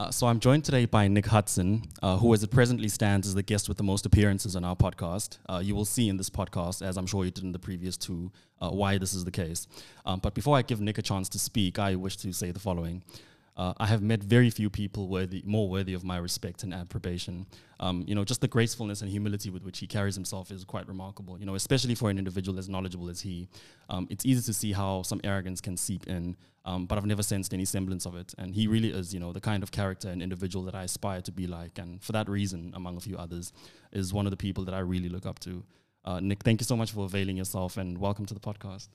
Uh, so I'm joined today by Nick Hudson, uh, who, as it presently stands, is the guest with the most appearances on our podcast. Uh, you will see in this podcast, as I'm sure you did in the previous two, uh, why this is the case. Um, but before I give Nick a chance to speak, I wish to say the following. Uh, I have met very few people worthy, more worthy of my respect and approbation. Um, you know, just the gracefulness and humility with which he carries himself is quite remarkable. You know, especially for an individual as knowledgeable as he. Um, it's easy to see how some arrogance can seep in, um, but I've never sensed any semblance of it. And he really is, you know, the kind of character and individual that I aspire to be like. And for that reason, among a few others, is one of the people that I really look up to. Uh, Nick, thank you so much for availing yourself, and welcome to the podcast.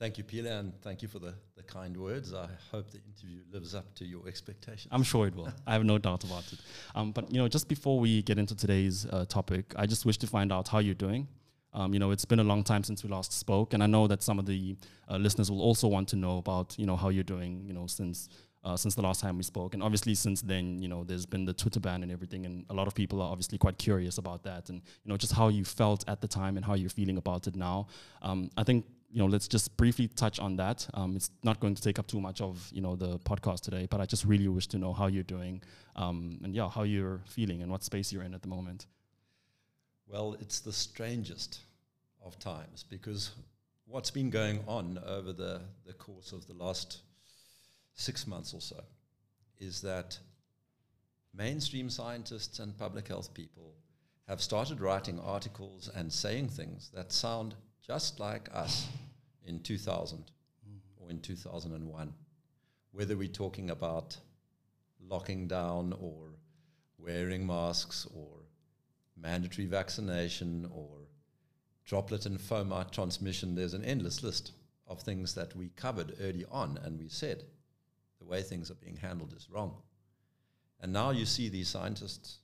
Thank you, Peter, and thank you for the, the kind words. I hope the interview lives up to your expectations. I'm sure it will. I have no doubt about it. Um, but you know, just before we get into today's uh, topic, I just wish to find out how you're doing. Um, you know, it's been a long time since we last spoke, and I know that some of the uh, listeners will also want to know about you know how you're doing. You know, since uh, since the last time we spoke, and obviously since then, you know, there's been the Twitter ban and everything, and a lot of people are obviously quite curious about that, and you know, just how you felt at the time and how you're feeling about it now. Um, I think you know, let's just briefly touch on that. Um, it's not going to take up too much of you know the podcast today, but I just really wish to know how you're doing, um, and yeah, how you're feeling and what space you're in at the moment. Well, it's the strangest of times because what's been going on over the, the course of the last six months or so is that mainstream scientists and public health people have started writing articles and saying things that sound just like us in 2000 mm-hmm. or in 2001, whether we're talking about locking down or wearing masks or mandatory vaccination or droplet and fomite transmission, there's an endless list of things that we covered early on and we said the way things are being handled is wrong. And now you see these scientists,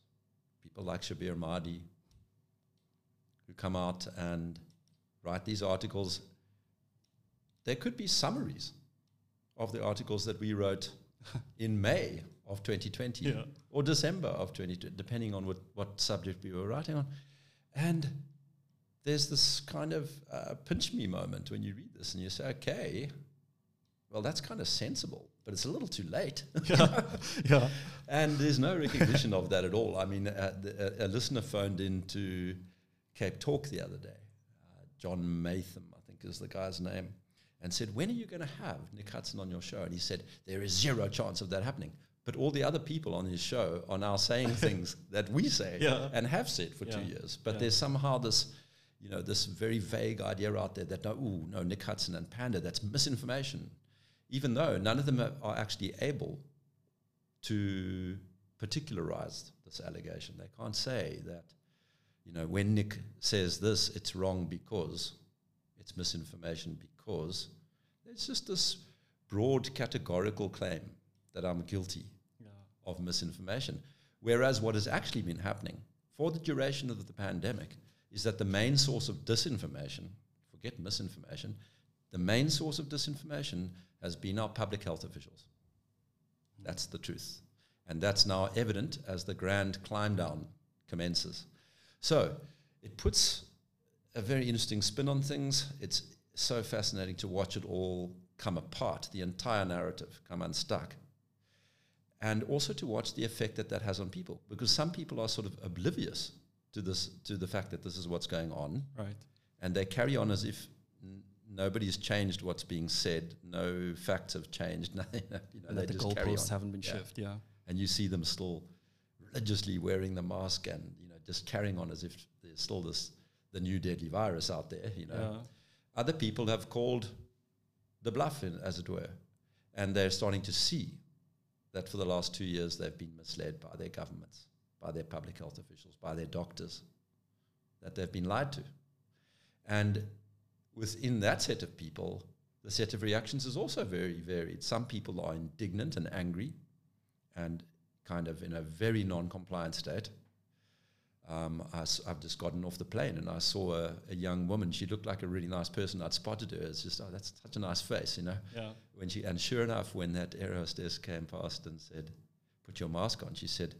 people like Shabir Madhi, who come out and write these articles. There could be summaries of the articles that we wrote in May of 2020 yeah. or December of 2020, depending on what, what subject we were writing on. And there's this kind of uh, pinch me moment when you read this and you say, okay, well, that's kind of sensible, but it's a little too late. yeah. yeah. And there's no recognition of that at all. I mean, uh, the, a, a listener phoned into Cape Talk the other day John Maytham, I think is the guy's name, and said, When are you going to have Nick Hudson on your show? And he said, There is zero chance of that happening. But all the other people on his show are now saying things that we say yeah. and have said for yeah. two years. But yeah. there's somehow this, you know, this very vague idea out there that, oh, no, Nick Hudson and Panda, that's misinformation. Even though none of them are actually able to particularize this allegation. They can't say that you know, when Nick says this, it's wrong because it's misinformation because there's just this broad categorical claim that I'm guilty yeah. of misinformation. Whereas what has actually been happening for the duration of the pandemic is that the main source of disinformation, forget misinformation, the main source of disinformation has been our public health officials. That's the truth. And that's now evident as the grand climb down commences. So it puts a very interesting spin on things. It's so fascinating to watch it all come apart, the entire narrative come unstuck. And also to watch the effect that that has on people, because some people are sort of oblivious to this, to the fact that this is what's going on, right? And they carry on as if n- nobody's changed what's being said, no facts have changed, nothing. You know, they the goalposts haven't been yeah. shifted, yeah. And you see them still religiously wearing the mask and you just carrying on as if there's still this the new deadly virus out there. You know, yeah. other people have called the bluff, in, as it were, and they're starting to see that for the last two years they've been misled by their governments, by their public health officials, by their doctors, that they've been lied to, and within that set of people, the set of reactions is also very varied. Some people are indignant and angry, and kind of in a very non-compliant state um, I, have just gotten off the plane and I saw a, a, young woman. She looked like a really nice person. I'd spotted her. It's just, oh, that's such a nice face, you know. Yeah. When she and sure enough, when that air hostess came past and said, "Put your mask on," she said,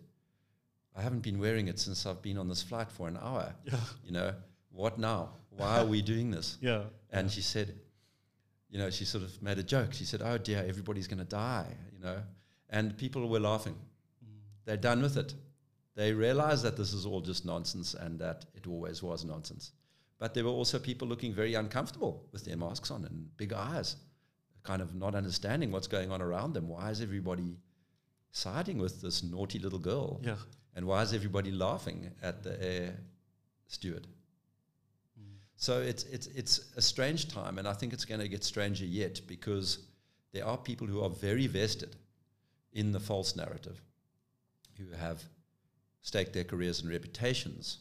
"I haven't been wearing it since I've been on this flight for an hour. Yeah. You know, what now? Why are we doing this?" Yeah. And yeah. she said, you know, she sort of made a joke. She said, "Oh dear, everybody's going to die," you know. And people were laughing. They're done with it. They realize that this is all just nonsense and that it always was nonsense. But there were also people looking very uncomfortable with their masks on and big eyes, kind of not understanding what's going on around them. Why is everybody siding with this naughty little girl? Yeah. And why is everybody laughing at the air steward? So it's, it's, it's a strange time, and I think it's going to get stranger yet because there are people who are very vested in the false narrative, who have staked their careers and reputations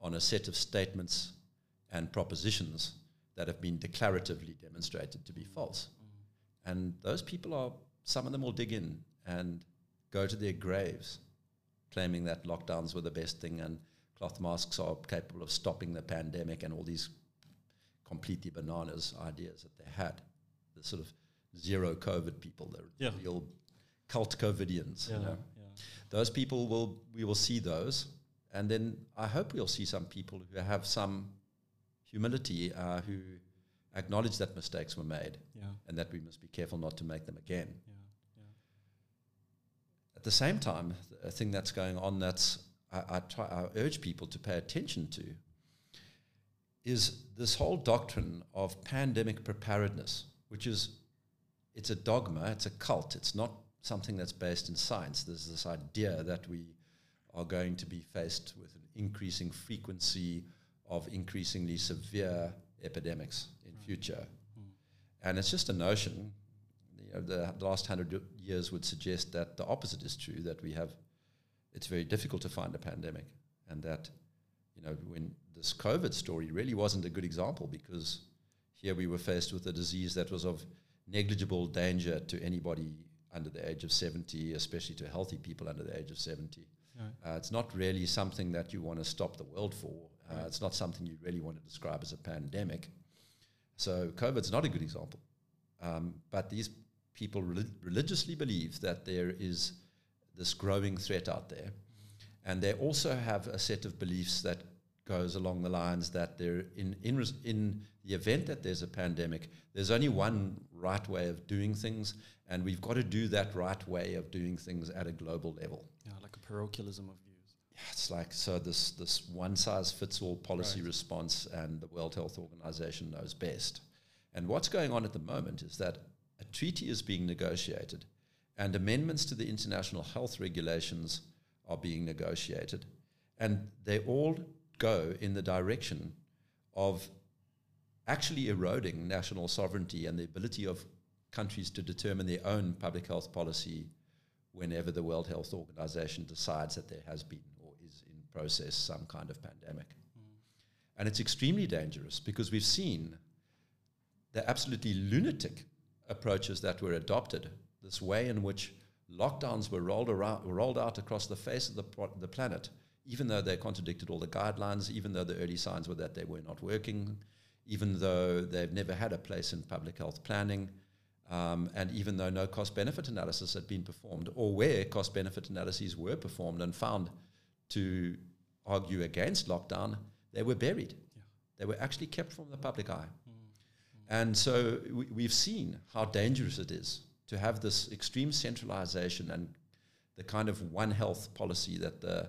on a set of statements and propositions that have been declaratively demonstrated to be false. Mm. And those people are, some of them will dig in and go to their graves claiming that lockdowns were the best thing and cloth masks are capable of stopping the pandemic and all these completely bananas ideas that they had. The sort of zero COVID people, the yeah. real cult COVIDians. Yeah, you know? Those people will we will see those, and then I hope we'll see some people who have some humility, uh, who acknowledge that mistakes were made, yeah. and that we must be careful not to make them again. Yeah, yeah. At the same time, a thing that's going on that's I, I, try, I urge people to pay attention to is this whole doctrine of pandemic preparedness, which is it's a dogma, it's a cult, it's not something that's based in science. There's this idea that we are going to be faced with an increasing frequency of increasingly severe epidemics in right. future. Mm. And it's just a notion. You know, the, the last hundred years would suggest that the opposite is true, that we have, it's very difficult to find a pandemic. And that, you know, when this COVID story really wasn't a good example because here we were faced with a disease that was of negligible danger to anybody under the age of 70, especially to healthy people under the age of 70. Right. Uh, it's not really something that you want to stop the world for. Uh, right. It's not something you really want to describe as a pandemic. So COVID's not a good example. Um, but these people religiously believe that there is this growing threat out there. And they also have a set of beliefs that goes along the lines that there in, in, res- in the event that there's a pandemic, there's only one right way of doing things, and we've got to do that right way of doing things at a global level. Yeah, like a parochialism of views. Yeah, it's like so this this one size fits all policy right. response, and the World Health Organization knows best. And what's going on at the moment is that a treaty is being negotiated, and amendments to the international health regulations are being negotiated, and they all go in the direction of actually eroding national sovereignty and the ability of countries to determine their own public health policy whenever the World Health Organization decides that there has been or is in process some kind of pandemic. Mm. And it's extremely dangerous because we've seen the absolutely lunatic approaches that were adopted, this way in which lockdowns were rolled, around, rolled out across the face of the, the planet, even though they contradicted all the guidelines, even though the early signs were that they were not working, even though they've never had a place in public health planning, um, and even though no cost benefit analysis had been performed, or where cost benefit analyses were performed and found to argue against lockdown, they were buried. Yeah. They were actually kept from the public eye. Mm. And so we, have seen how dangerous it is to have this extreme centralization and the kind of one health policy that the,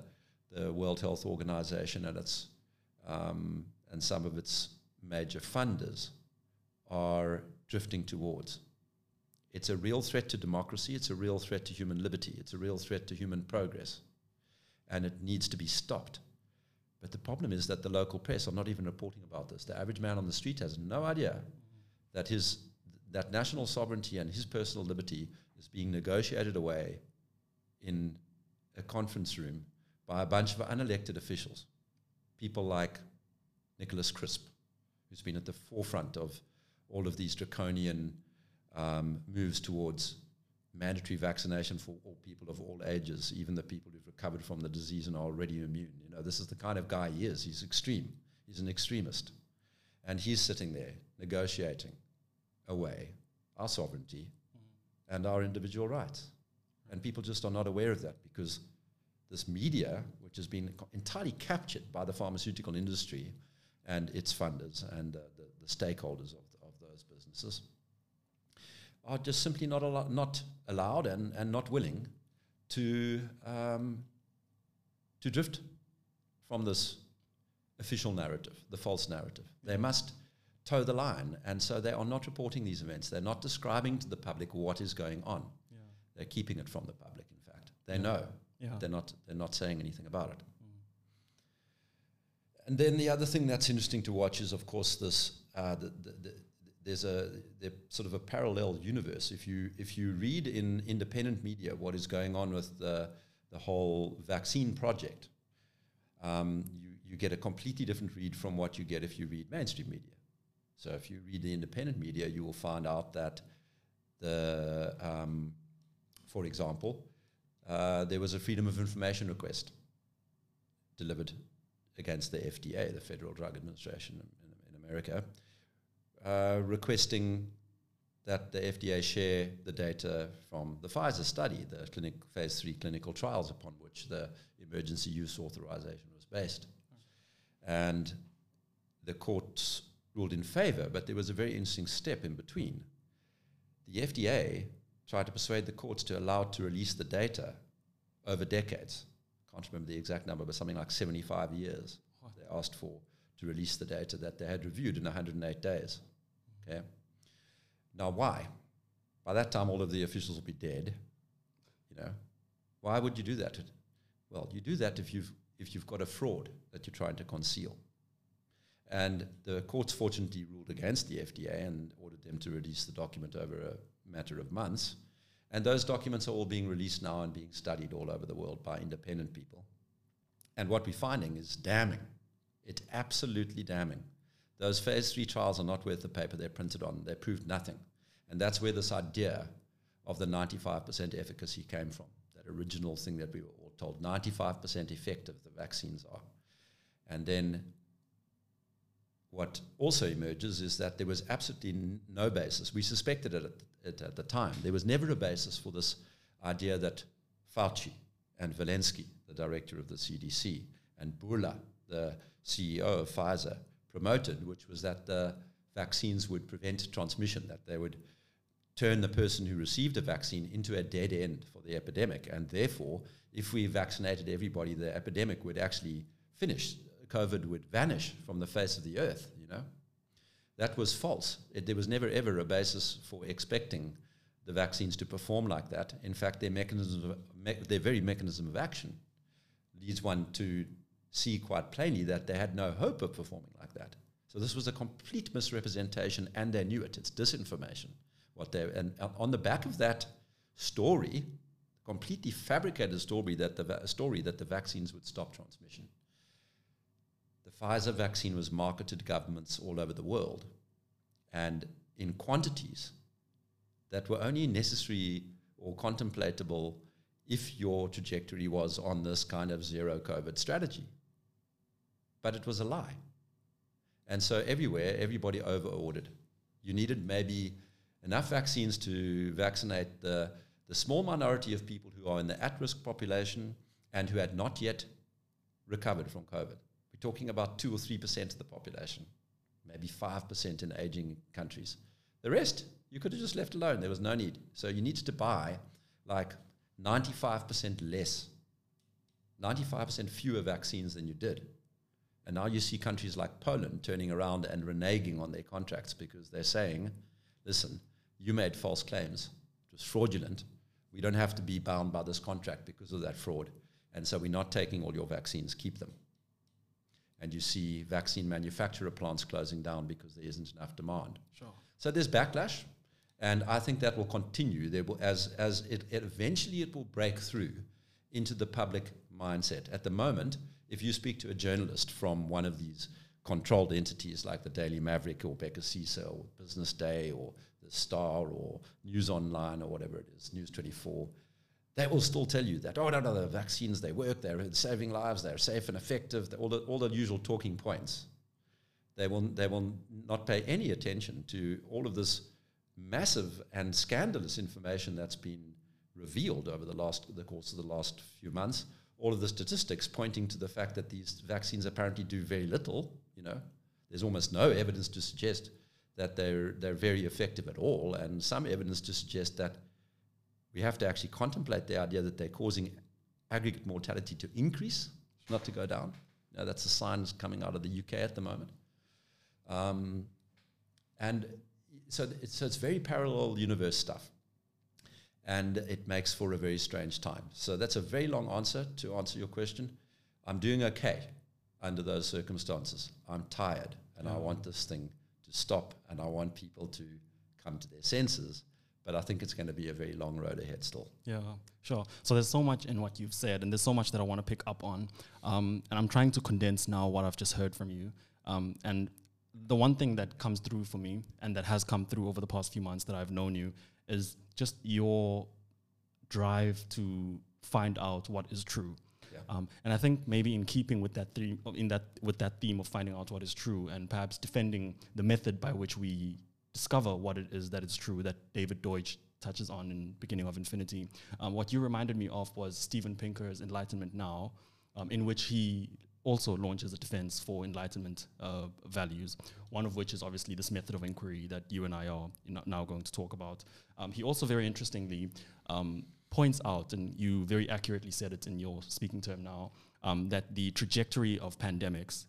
the World Health Organization and its um, and some of its major funders are drifting towards. It's a real threat to democracy, it's a real threat to human liberty, it's a real threat to human progress, and it needs to be stopped. But the problem is that the local press are not even reporting about this. The average man on the street has no idea that his that national sovereignty and his personal liberty is being negotiated away in a conference room by a bunch of unelected officials, people like Nicholas Crisp, who's been at the forefront of all of these draconian um, moves towards mandatory vaccination for all people of all ages, even the people who've recovered from the disease and are already immune. You know, this is the kind of guy he is. He's extreme. He's an extremist. And he's sitting there negotiating away our sovereignty mm. and our individual rights. And people just are not aware of that because this media, which has been entirely captured by the pharmaceutical industry and its funders and uh, the, the, stakeholders of, of those businesses, are just simply not, al- not allowed and, and not willing to, um, to drift from this official narrative, the false narrative. They must toe the line, and so they are not reporting these events. They're not describing to the public what is going on. Yeah. They're keeping it from the public. In fact, they Yeah. know. Yeah. They're not. They're not saying anything about it. Mm. And then the other thing that's interesting to watch is, of course, this. Uh, the, the, the, there's a sort of a parallel universe. If you if you read in independent media what is going on with the the whole vaccine project, um, you you get a completely different read from what you get if you read mainstream media. So if you read the independent media, you will find out that the, um, for example, uh, there was a freedom of information request delivered against the FDA, the Federal Drug Administration in, in, in America, uh, requesting that the FDA share the data from the Pfizer study, the clinic, phase three clinical trials upon which the emergency use authorization was based. And the courts ruled in favor, but there was a very interesting step in between. The FDA tried to persuade the courts to allow it to release the data over decades. Can't remember the exact number, but something like 75 years What? they asked for to release the data that they had reviewed in 108 days. Okay. Now, why? By that time, all of the officials will be dead. You know, why would you do that? Well, you do that if you've if you've got a fraud that you're trying to conceal. And the courts fortunately ruled against the FDA and ordered them to release the document over a matter of months. And those documents are all being released now and being studied all over the world by independent people. And what we're finding is damning. It's absolutely damning. Those phase three trials are not worth the paper they're printed on. They proved nothing. And that's where this idea of the 95% efficacy came from. That original thing that we were all told 95% effective the vaccines are. And then what also emerges is that there was absolutely no basis. We suspected it at, it at the time. There was never a basis for this idea that Fauci and Walensky, the director of the CDC, and Bourla, the CEO of Pfizer, promoted, which was that the vaccines would prevent transmission, that they would turn the person who received a vaccine into a dead end for the epidemic. And therefore, if we vaccinated everybody, the epidemic would actually finish. COVID would vanish from the face of the earth, you know. That was false. It, there was never ever a basis for expecting the vaccines to perform like that. In fact, their mechanism, of, me, their very mechanism of action, leads one to see quite plainly that they had no hope of performing like that. So this was a complete misrepresentation, and they knew it. It's disinformation. What they and uh, on the back of that story, completely fabricated story that the va- story that the vaccines would stop transmission. The Pfizer vaccine was marketed to governments all over the world, and in quantities that were only necessary or contemplatable if your trajectory was on this kind of zero COVID strategy. But it was a lie. And so everywhere, everybody over ordered. You needed maybe enough vaccines to vaccinate the, the small minority of people who are in the at risk population and who had not yet recovered from COVID. We're talking about 2 or 3% of the population, maybe 5% in aging countries. The rest, you could have just left alone. There was no need. So you needed to buy like 95% less, 95% fewer vaccines than you did. And now you see countries like Poland turning around and reneging on their contracts because they're saying, listen, you made false claims. It was fraudulent. We don't have to be bound by this contract because of that fraud. And so we're not taking all your vaccines, keep them. And you see vaccine manufacturer plants closing down because there isn't enough demand. Sure. So there's backlash, and I think that will continue. There will, as as it, it eventually it will break through into the public mindset. At the moment, if you speak to a journalist from one of these controlled entities like the Daily Maverick or Bhekisisa or Business Day or the Star or News Online or whatever it is, News 24, they will still tell you that, oh, no, no, the vaccines, they work, they're saving lives, they're safe and effective, all the, all the usual talking points. They will, they will not pay any attention to all of this massive and scandalous information that's been revealed over the last the course of the last few months. All of the statistics pointing to the fact that these vaccines apparently do very little. You know, there's almost no evidence to suggest that they're they're very effective at all, and some evidence to suggest that we have to actually contemplate the idea that they're causing aggregate mortality to increase, not to go down. Now, that's the signs coming out of the UK at the moment. Um, and so it's, so it's very parallel universe stuff. And it makes for a very strange time. So that's a very long answer to answer your question. I'm doing okay under those circumstances. I'm tired and yeah. I want this thing to stop and I want people to come to their senses. But I think it's going to be a very long road ahead still. Yeah, sure. So there's so much in what you've said, and there's so much that I want to pick up on. Um, and I'm trying to condense now what I've just heard from you. Um, and the one thing that comes through for me and that has come through over the past few months that I've known you is just your drive to find out what is true. Yeah. Um, and I think maybe in keeping with that theme, in that with that theme of finding out what is true, and perhaps defending the method by which we discover what it is that is true that David Deutsch touches on in Beginning of Infinity. Um, what you reminded me of was Steven Pinker's Enlightenment Now, um, in which he also launches a defense for enlightenment uh, values, one of which is obviously this method of inquiry that you and I are now going to talk about. Um, he also very interestingly um, points out, and you very accurately said it in your speaking term now, um, that the trajectory of pandemics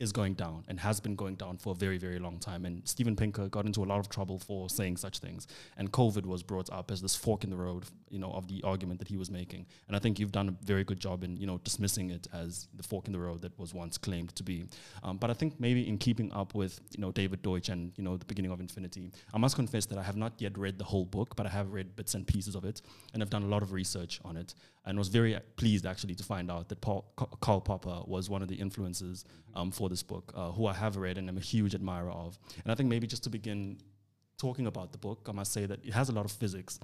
is going down and has been going down for a very, very long time. And Steven Pinker got into a lot of trouble for saying such things. And COVID was brought up as this fork in the road, you know, of the argument that he was making. And I think you've done a very good job in, you know, dismissing it as the fork in the road that was once claimed to be. Um, but I think maybe in keeping up with, you know, David Deutsch and, you know, the beginning of Infinity, I must confess that I have not yet read the whole book, but I have read bits and pieces of it, and I've done a lot of research on it and was very pleased actually to find out that Paul, Karl Popper was one of the influences um, for this book, uh, who I have read and am a huge admirer of. And I think maybe just to begin talking about the book, I must say that it has a lot of physics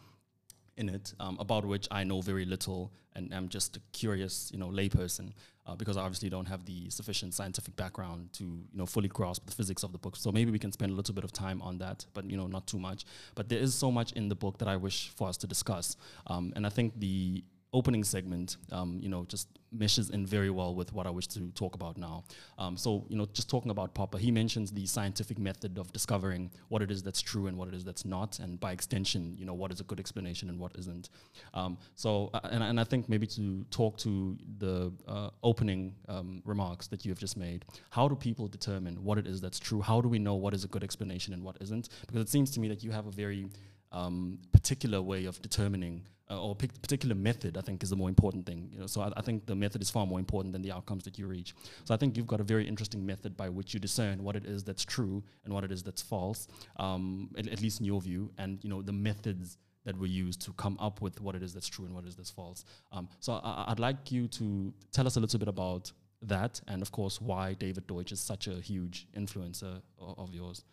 in it, um, about which I know very little, and I'm just a curious, you know, layperson, uh, because I obviously don't have the sufficient scientific background to, you know, fully grasp the physics of the book. So maybe we can spend a little bit of time on that, but you know, not too much. But there is so much in the book that I wish for us to discuss, um, and I think the opening segment, um, you know, just meshes in very well with what I wish to talk about now. Um, so, you know, just talking about Popper, he mentions the scientific method of discovering what it is that's true and what it is that's not, and by extension, you know, what is a good explanation and what isn't. Um, so, uh, and, and I think maybe to talk to the uh, opening um, remarks that you have just made, how do people determine what it is that's true? How do we know what is a good explanation and what isn't? Because it seems to me that you have a very um, particular way of determining uh, or pick particular method, I think, is the more important thing. You know, so I, I, think the method is far more important than the outcomes that you reach. So I think you've got a very interesting method by which you discern what it is that's true and what it is that's false, um, at, at, least in your view, and you know the methods that were used to come up with what it is that's true and what it is that's false. Um, so I, would like you to tell us a little bit about that, and of course why David Deutsch is such a huge influencer of, of yours.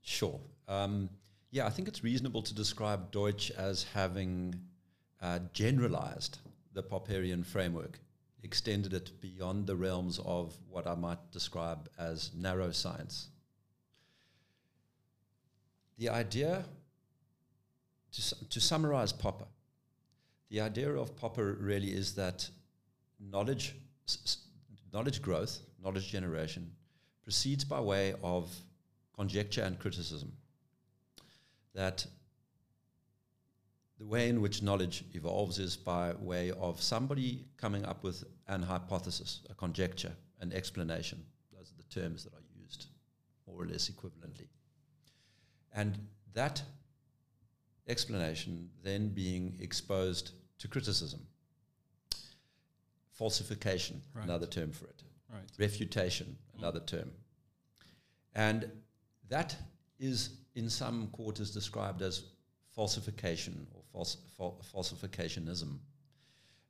Sure. Um, yeah, I think it's reasonable to describe Deutsch as having uh, generalized the Popperian framework, extended it beyond the realms of what I might describe as narrow science. The idea, to, to summarize Popper, the idea of Popper really is that knowledge, knowledge growth, knowledge generation, proceeds by way of conjecture and criticism that the way in which knowledge evolves is by way of somebody coming up with an hypothesis, a conjecture, an explanation. Those are the terms that are used more or less equivalently. And that explanation then being exposed to criticism. Falsification, right. another term for it. Right. Refutation, another term. And that is in some quarters described as falsification or false, fal- falsificationism.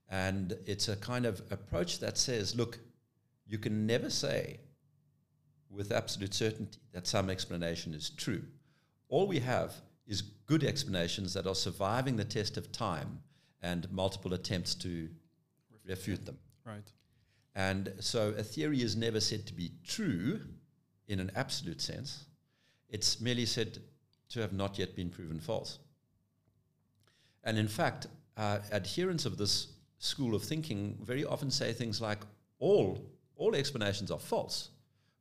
And it's a kind of approach that says, look, you can never say with absolute certainty that some explanation is true. All we have is good explanations that are surviving the test of time and multiple attempts to refute them. Right. And so a theory is never said to be true in an absolute sense, it's merely said to have not yet been proven false. And in fact, uh, adherents of this school of thinking very often say things like, all, all explanations are false.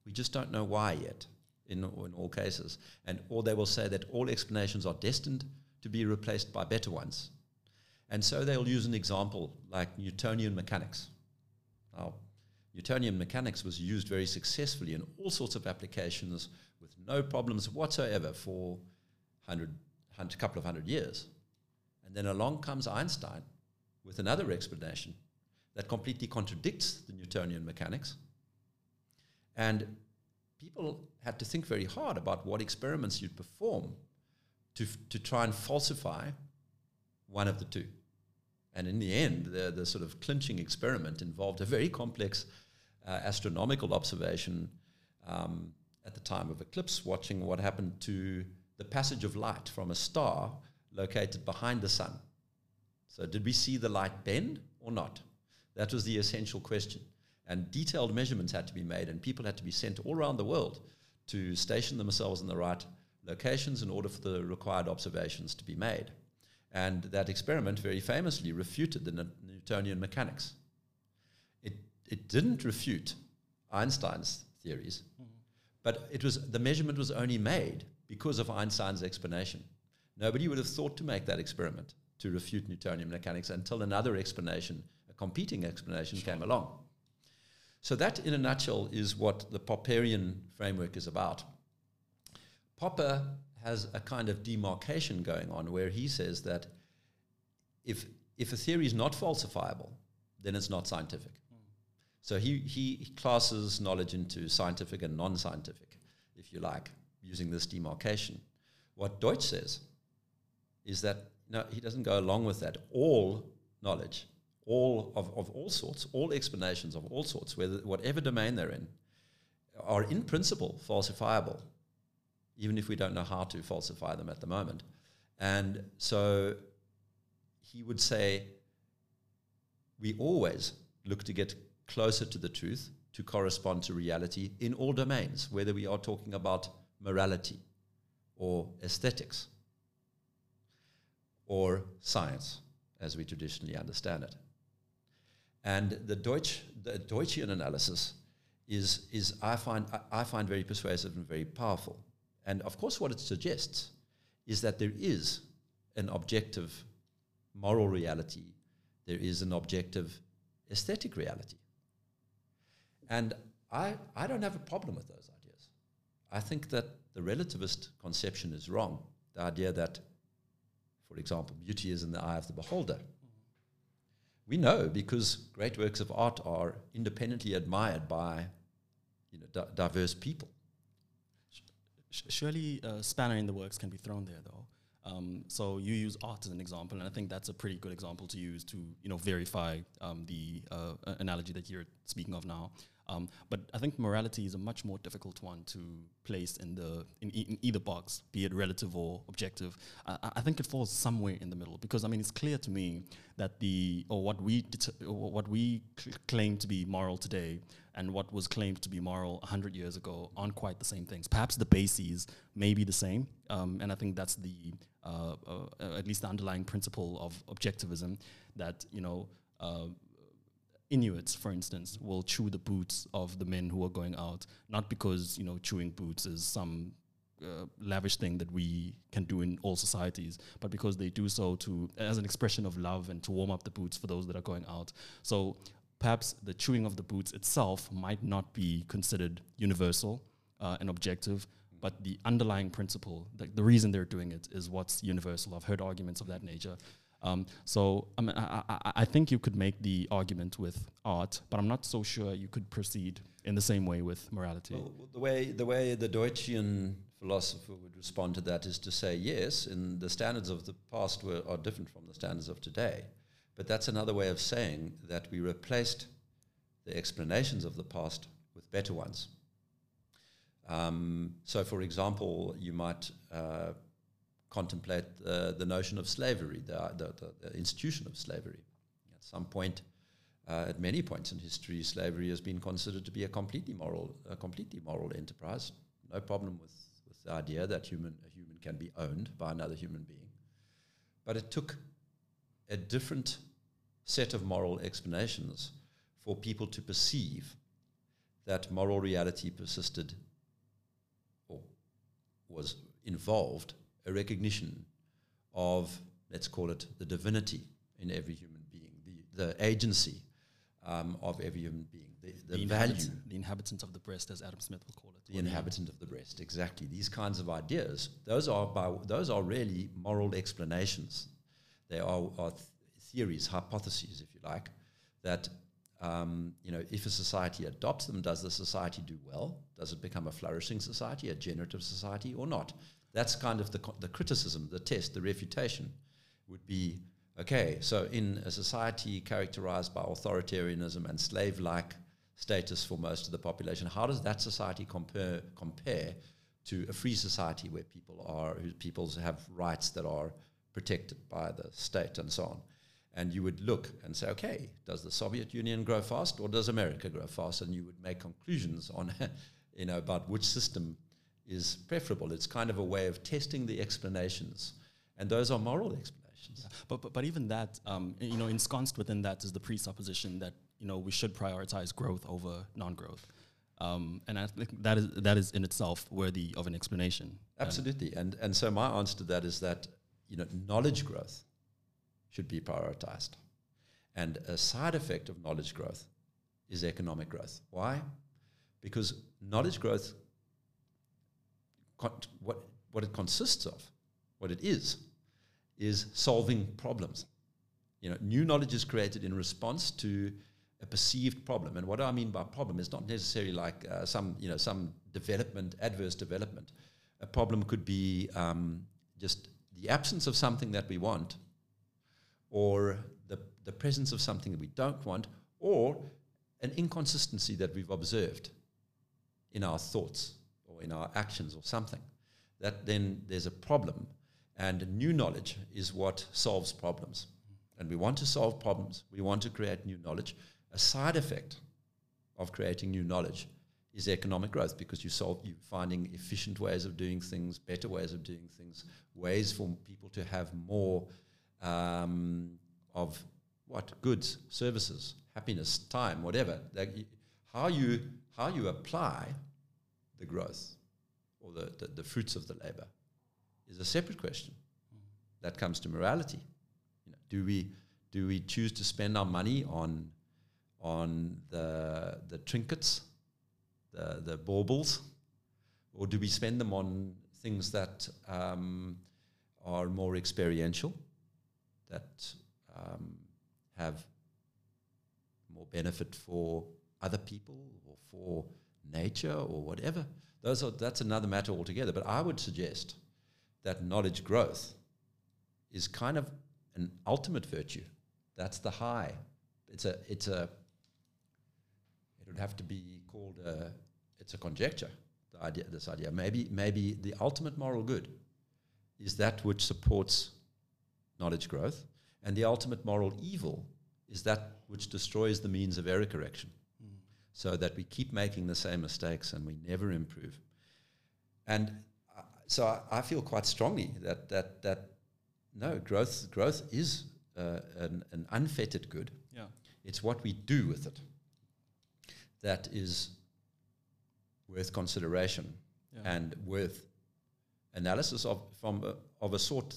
We just don't know why yet. in, in all cases. And or they will say that all explanations are destined to be replaced by better ones. And so they'll use an example like Newtonian mechanics. Now, Newtonian mechanics was used very successfully in all sorts of applications with no problems whatsoever for hundred, hundred, couple of hundred years. And then along comes Einstein with another explanation that completely contradicts the Newtonian mechanics. And people had to think very hard about what experiments you'd perform to, to try and falsify one of the two. And in the end, the, the sort of clinching experiment involved a very complex uh, astronomical observation um, at the time of eclipse, watching what happened to the passage of light from a star located behind the sun. So, did we see the light bend or not? That was the essential question. And detailed measurements had to be made, and people had to be sent all around the world to station themselves in the right locations in order for the required observations to be made. And that experiment very famously refuted the Newtonian mechanics. It, it didn't refute Einstein's theories, mm-hmm. But it was, the measurement was only made because of Einstein's explanation. Nobody would have thought to make that experiment to refute Newtonian mechanics until another explanation, a competing explanation, came along. So, that in a nutshell is what the Popperian framework is about. Popper has a kind of demarcation going on where he says that if, if a theory is not falsifiable, then it's not scientific. So he, he classes knowledge into scientific and non scientific, if you like, using this demarcation. What Deutsch says is that no, he doesn't go along with that. All knowledge, all of, of all sorts, all explanations of all sorts, whether whatever domain they're in, are in principle falsifiable even if we don't know how to falsify them at the moment. And so he would say, we always look to get closer to the truth to correspond to reality in all domains, whether we are talking about morality or aesthetics or science, as we traditionally understand it. And the Deutsch, the Deutschian analysis is, is I, find, I find very persuasive and very powerful. And of course, what it suggests is that there is an objective moral reality, there is an objective aesthetic reality. And I, I don't have a problem with those ideas. I think that the relativist conception is wrong. The idea that, for example, beauty is in the eye of the beholder. We know because great works of art are independently admired by you know, di- diverse people surely a spanner in the works can be thrown there, though. Um, so you use art as an example, and I think that's a pretty good example to use to you know verify um, the uh, analogy that you're speaking of now. Um, but I think morality is a much more difficult one to place in the in, e- in either box, be it relative or objective. I, I, think it falls somewhere in the middle because I mean it's clear to me that the or what we det- or what we cl- claim to be moral today and what was claimed to be moral 100 years ago aren't quite the same things. Perhaps the bases may be the same, um, and I think that's the uh, uh, at least the underlying principle of objectivism that you know. Inuits, for instance, will chew the boots of the men who are going out, not because you know chewing boots is some uh, lavish thing that we can do in all societies, but because they do so to as an expression of love and to warm up the boots for those that are going out. So perhaps the chewing of the boots itself might not be considered universal uh, and objective, but the underlying principle, the, the reason they're doing it, is what's universal. I've heard arguments of that nature. Um, so I, mean, I, I, I, think you could make the argument with art, but I'm not so sure you could proceed in the same way with morality. Well, the way the way the Deutschian philosopher would respond to that is to say yes, and the standards of the past were, are different from the standards of today. But that's another way of saying that we replaced the explanations of the past with better ones. Um, so, for example, you might uh, contemplate uh, the notion of slavery, the, the, the, institution of slavery. At some point, uh, at many points in history, slavery has been considered to be a completely moral, a completely moral enterprise. No problem with, with the idea that human, a human can be owned by another human being. But it took a different set of moral explanations for people to perceive that moral reality persisted or was involved a recognition of, let's call it, the divinity in every human being, the, the agency um, of every human being, the, the, the value. The inhabitant of the breast, as Adam Smith will call it. The inhabitant of the breast, exactly. These kinds of ideas, those are, by, those are really moral explanations. They are, are th- theories, hypotheses, if you like, that um, you know, if a society adopts them, does the society do well? Does it become a flourishing society, a generative society, or not? That's kind of the, the criticism, the test, the refutation would be okay, so in a society characterized by authoritarianism and slave like status for most of the population, how does that society compare, compare to a free society where people are, whose peoples have rights that are protected by the state and so on? and you would look and say, okay, does the Soviet Union grow fast or does America grow fast? And you would make conclusions on, you know, about which system is preferable. It's kind of a way of testing the explanations, and those are moral explanations. Yeah. But, but but even that, um, you know, ensconced within that is the presupposition that you know we should prioritize growth over non-growth. Um, and I think that is that is in itself worthy of an explanation. Absolutely, and and so my answer to that is that you know knowledge growth should be prioritized. And a side effect of knowledge growth is economic growth. Why? Because knowledge growth, what, what it consists of, what it is, is solving problems. You know, new knowledge is created in response to a perceived problem. And what I mean by problem is not necessarily like uh, some, you know, some development, adverse development. A problem could be um, just the absence of something that we want or the, the presence of something that we don't want, or an inconsistency that we've observed in our thoughts or in our actions or something, that then there's a problem. And new knowledge is what solves problems. And we want to solve problems, we want to create new knowledge. A side effect of creating new knowledge is economic growth because you solve you finding efficient ways of doing things, better ways of doing things, ways for people to have more um, of what goods, services, happiness, time, whatever. how you how you apply the growth or the, the, the fruits of the labor is a separate question. That comes to morality. You know, do we do we choose to spend our money on on the the trinkets, the the baubles, or do we spend them on things that um, are more experiential? that um, have more benefit for other people or for nature or whatever. Those are, that's another matter altogether. But I would suggest that knowledge growth is kind of an ultimate virtue. That's the high. It's a, it's a, it would have to be called a, it's a conjecture, the idea, this idea. Maybe, maybe the ultimate moral good is that which supports knowledge growth, and the ultimate moral evil is that which destroys the means of error correction. So that we keep making the same mistakes and we never improve. And uh, so I, I, feel quite strongly that that that no growth growth is uh, an, an, unfettered good. Yeah. It's what we do with it that is worth consideration yeah. and worth analysis of from a, of a sort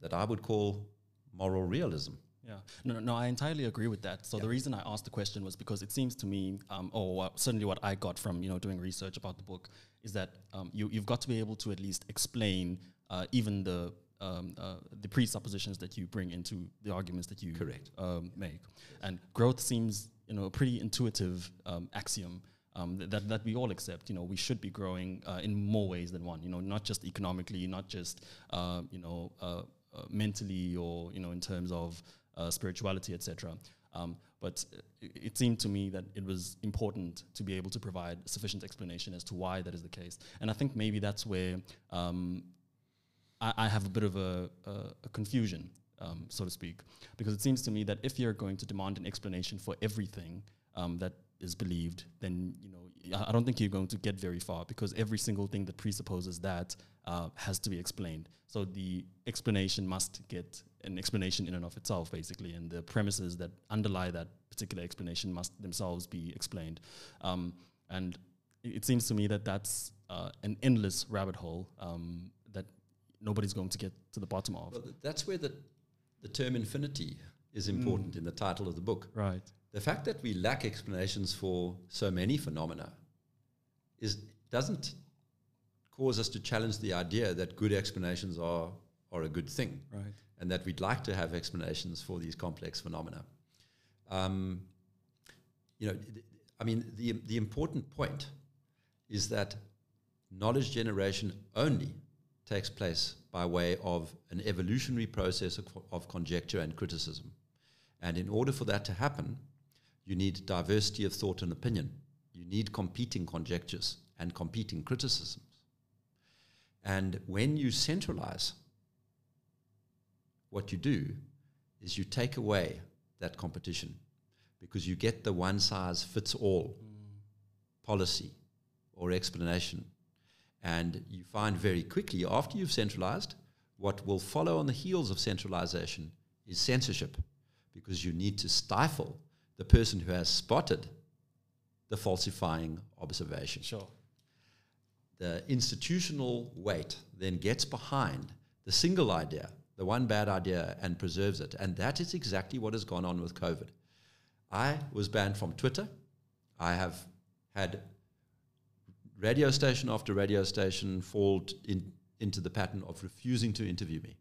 that I would call moral realism. Yeah, no, no, no, I entirely agree with that. So the reason I asked the question was because it seems to me, um, or certainly what I got from you know doing research about the book, is that um, you you've got to be able to at least explain uh, even the um, uh, the presuppositions that you bring into the arguments that you correct um, make, and growth seems you know a pretty intuitive um, axiom. Um, that, that we all accept, you know, we should be growing uh, in more ways than one, you know, not just economically, not just, uh, you know, uh, uh, mentally or you know in terms of uh, spirituality, etc. Um, but it, it, seemed to me that it was important to be able to provide sufficient explanation as to why that is the case. And I think maybe that's where um, I, I, have a bit of a, a, a confusion, um, so to speak, because it seems to me that if you're going to demand an explanation for everything um, that is believed, then you know I don't think you're going to get very far because every single thing that presupposes that uh, has to be explained. So the explanation must get an explanation in and of itself, basically, and the premises that underlie that particular explanation must themselves be explained. Um, and it, it seems to me that that's uh, an endless rabbit hole um, that nobody's going to get to the bottom of. Well, that's where the, the term infinity is important Mm. in the title of the book. Right. The fact that we lack explanations for so many phenomena is doesn't cause us to challenge the idea that good explanations are are a good thing, Right. and that we'd like to have explanations for these complex phenomena. Um, you know, I mean, the the important point is that knowledge generation only takes place by way of an evolutionary process of, of conjecture and criticism. And in order for that to happen, you need diversity of thought and opinion. You need competing conjectures and competing criticisms. And when you centralize, what you do is you take away that competition because you get the one size fits all policy or explanation. And you find very quickly, after you've centralized, what will follow on the heels of centralization is censorship because you need to stifle the person who has spotted the falsifying observation. Sure. The institutional weight then gets behind the single idea, the one bad idea, and preserves it. And that is exactly what has gone on with COVID. I was banned from Twitter. I have had radio station after radio station fall in, into the pattern of refusing to interview me.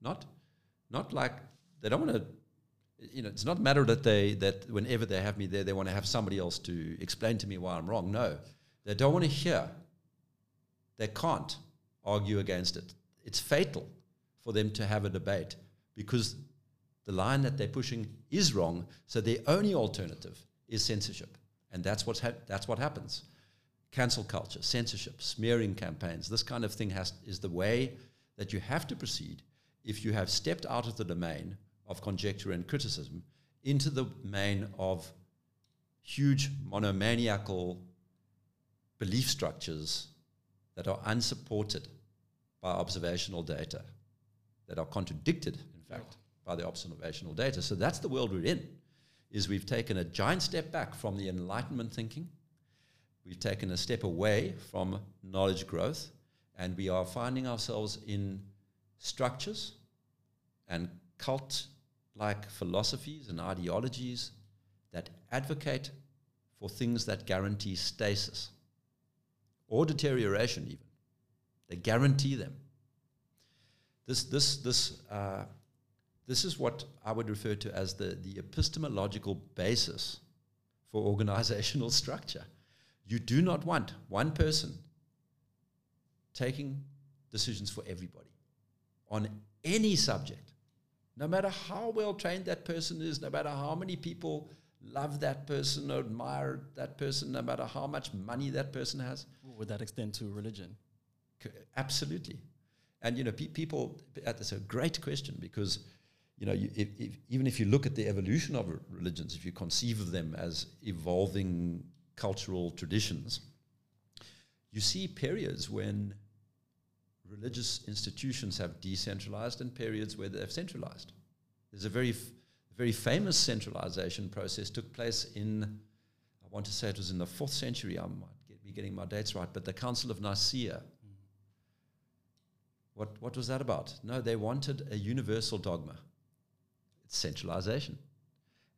Not, not like they don't want to. You know, it's not a matter that they that whenever they have me there, they want to have somebody else to explain to me why I'm wrong. No, they don't want to hear. They can't argue against it. It's fatal for them to have a debate because the line that they're pushing is wrong. So their only alternative is censorship, and that's what's that's what happens. Cancel culture, censorship, smearing campaigns. This kind of thing has is the way that you have to proceed if you have stepped out of the domain of conjecture and criticism into the domain of huge monomaniacal belief structures that are unsupported by observational data, that are contradicted, in fact, by the observational data. So that's the world we're in. Is we've taken a giant step back from the Enlightenment thinking, we've taken a step away from knowledge growth, and we are finding ourselves in structures and cult-like philosophies and ideologies that advocate for things that guarantee stasis or deterioration even. They guarantee them. This, this, this, uh, this is what I would refer to as the, the epistemological basis for organizational structure. You do not want one person taking decisions for everybody on any subject, no matter how well trained that person is, no matter how many people love that person or admire that person, no matter how much money that person has. Would that extend to religion? Absolutely. And you know, pe- people. That's a great question because you know, you, if, if, even if you look at the evolution of religions, if you conceive of them as evolving cultural traditions, you see periods when religious institutions have decentralized and periods where they've centralized. There's a very, f- very famous centralization process took place in, I want to say it was in the fourth century. I might get, be getting my dates right, but the Council of Nicaea. What, what was that about? No, they wanted a universal dogma. It's centralization.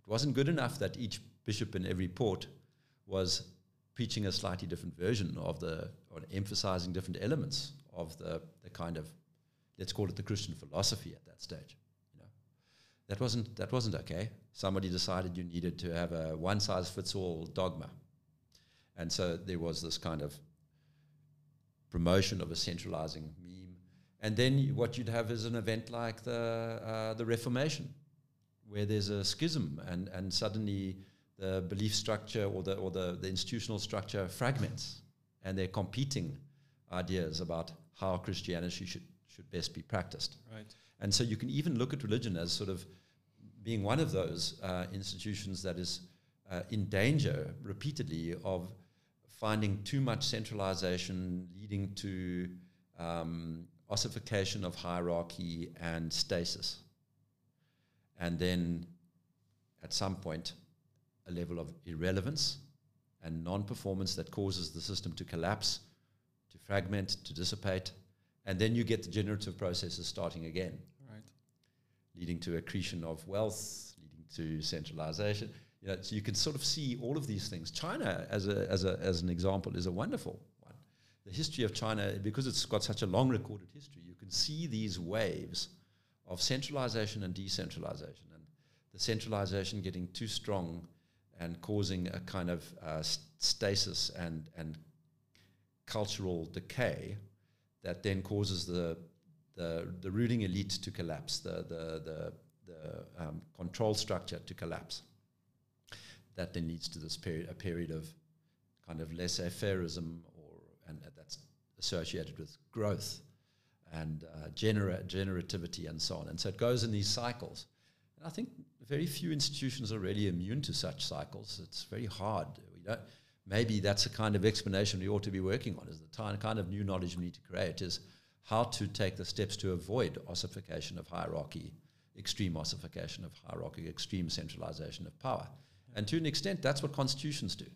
It wasn't good enough that each bishop in every port was preaching a slightly different version of the, or emphasizing different elements of the, the kind of, let's call it the Christian philosophy at that stage. That wasn't that wasn't okay. Somebody decided you needed to have a one size fits all dogma, and so there was this kind of promotion of a centralizing meme. And then what you'd have is an event like the uh, the Reformation, where there's a schism, and and suddenly the belief structure or the or the, the institutional structure fragments, and they're competing ideas about how Christianity should should best be practiced. Right. And so you can even look at religion as sort of being one of those uh, institutions that is uh, in danger repeatedly of finding too much centralization, leading to um, ossification of hierarchy and stasis. And then at some point, a level of irrelevance and non-performance that causes the system to collapse, to fragment, to dissipate, and then you get the generative processes starting again. Leading to accretion of wealth, leading to centralization. You know, so you can sort of see all of these things. China, as a as a as an example, is a wonderful one. The history of China, because it's got such a long recorded history, you can see these waves of centralization and decentralization, and the centralization getting too strong and causing a kind of uh, stasis and and cultural decay that then causes the the, the ruling elite to collapse, the the the, the um, control structure to collapse. That then leads to this period, a period of kind of laissez-faireism, or and that's associated with growth and uh, genera- generativity and so on. And so it goes in these cycles. And I think very few institutions are really immune to such cycles. It's very hard. We don't. Maybe that's a kind of explanation we ought to be working on. Is the kind of new knowledge we need to create is how to take the steps to avoid ossification of hierarchy, extreme ossification of hierarchy, extreme centralization of power. And to an extent, that's what constitutions do.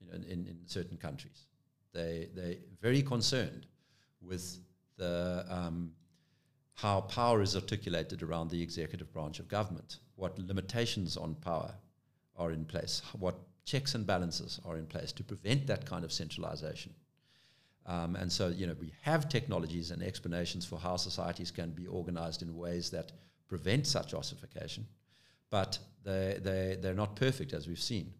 You know, in, in, in certain countries, they they're very concerned with the um, how power is articulated around the executive branch of government, what limitations on power are in place, what checks and balances are in place to prevent that kind of centralization. Um, and so, you know, we have technologies and explanations for how societies can be organized in ways that prevent such ossification, but they, they, they're not perfect, as we've seen.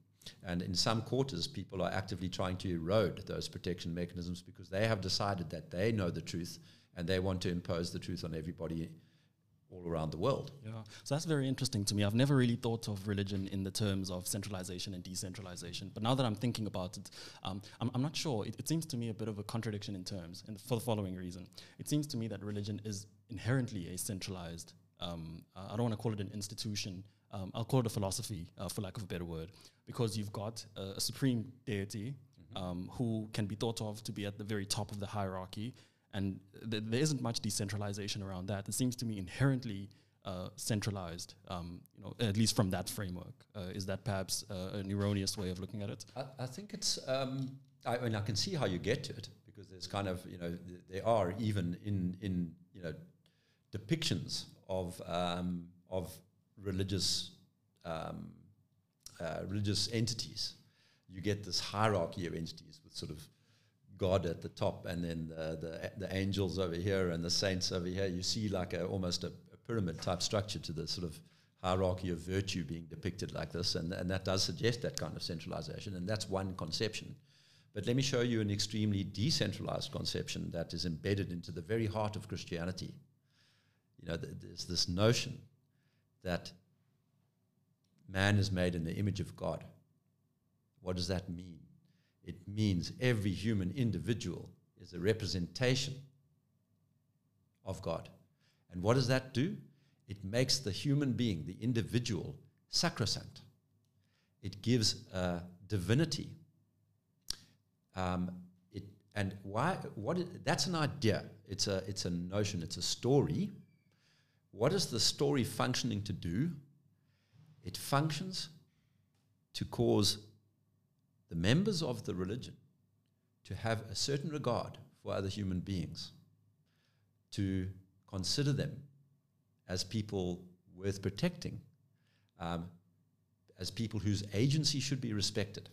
And in some quarters, people are actively trying to erode those protection mechanisms because they have decided that they know the truth and they want to impose the truth on everybody all around the world. Yeah, so that's very interesting to me. I've never really thought of religion in the terms of centralization and decentralization. But now that I'm thinking about it, um, I'm, I'm not sure. It, it seems to me a bit of a contradiction in terms, and for the following reason. It seems to me that religion is inherently a centralized, um, I don't want to call it an institution, um, I'll call it a philosophy, uh, for lack of a better word, because you've got a, a supreme deity um, who can be thought of to be at the very top of the hierarchy, and th- there isn't much decentralization around that. It seems to me inherently uh, centralized, um, you know, at least from that framework. Uh, is that perhaps uh, an erroneous way of looking at it? I, I think it's. Um, I mean, I can see how you get to it because there's kind of you know th- there are even in in you know depictions of um, of religious um, uh, religious entities. You get this hierarchy of entities with sort of God at the top, and then the, the the angels over here, and the saints over here. You see like a almost a, a pyramid type structure to the sort of hierarchy of virtue being depicted like this, and, and that does suggest that kind of centralization, and that's one conception. But let me show you an extremely decentralized conception that is embedded into the very heart of Christianity. You know, th- there's this notion that man is made in the image of God. What does that mean? It means every human individual is a representation of God. And what does that do? It makes the human being, the individual, sacrosanct. It gives a divinity. Um, it, and why? What? Is, that's an idea. It's a. It's a notion. It's a story. What is the story functioning to do? It functions to cause the members of the religion to have a certain regard for other human beings, to consider them as people worth protecting, um, as people whose agency should be respected.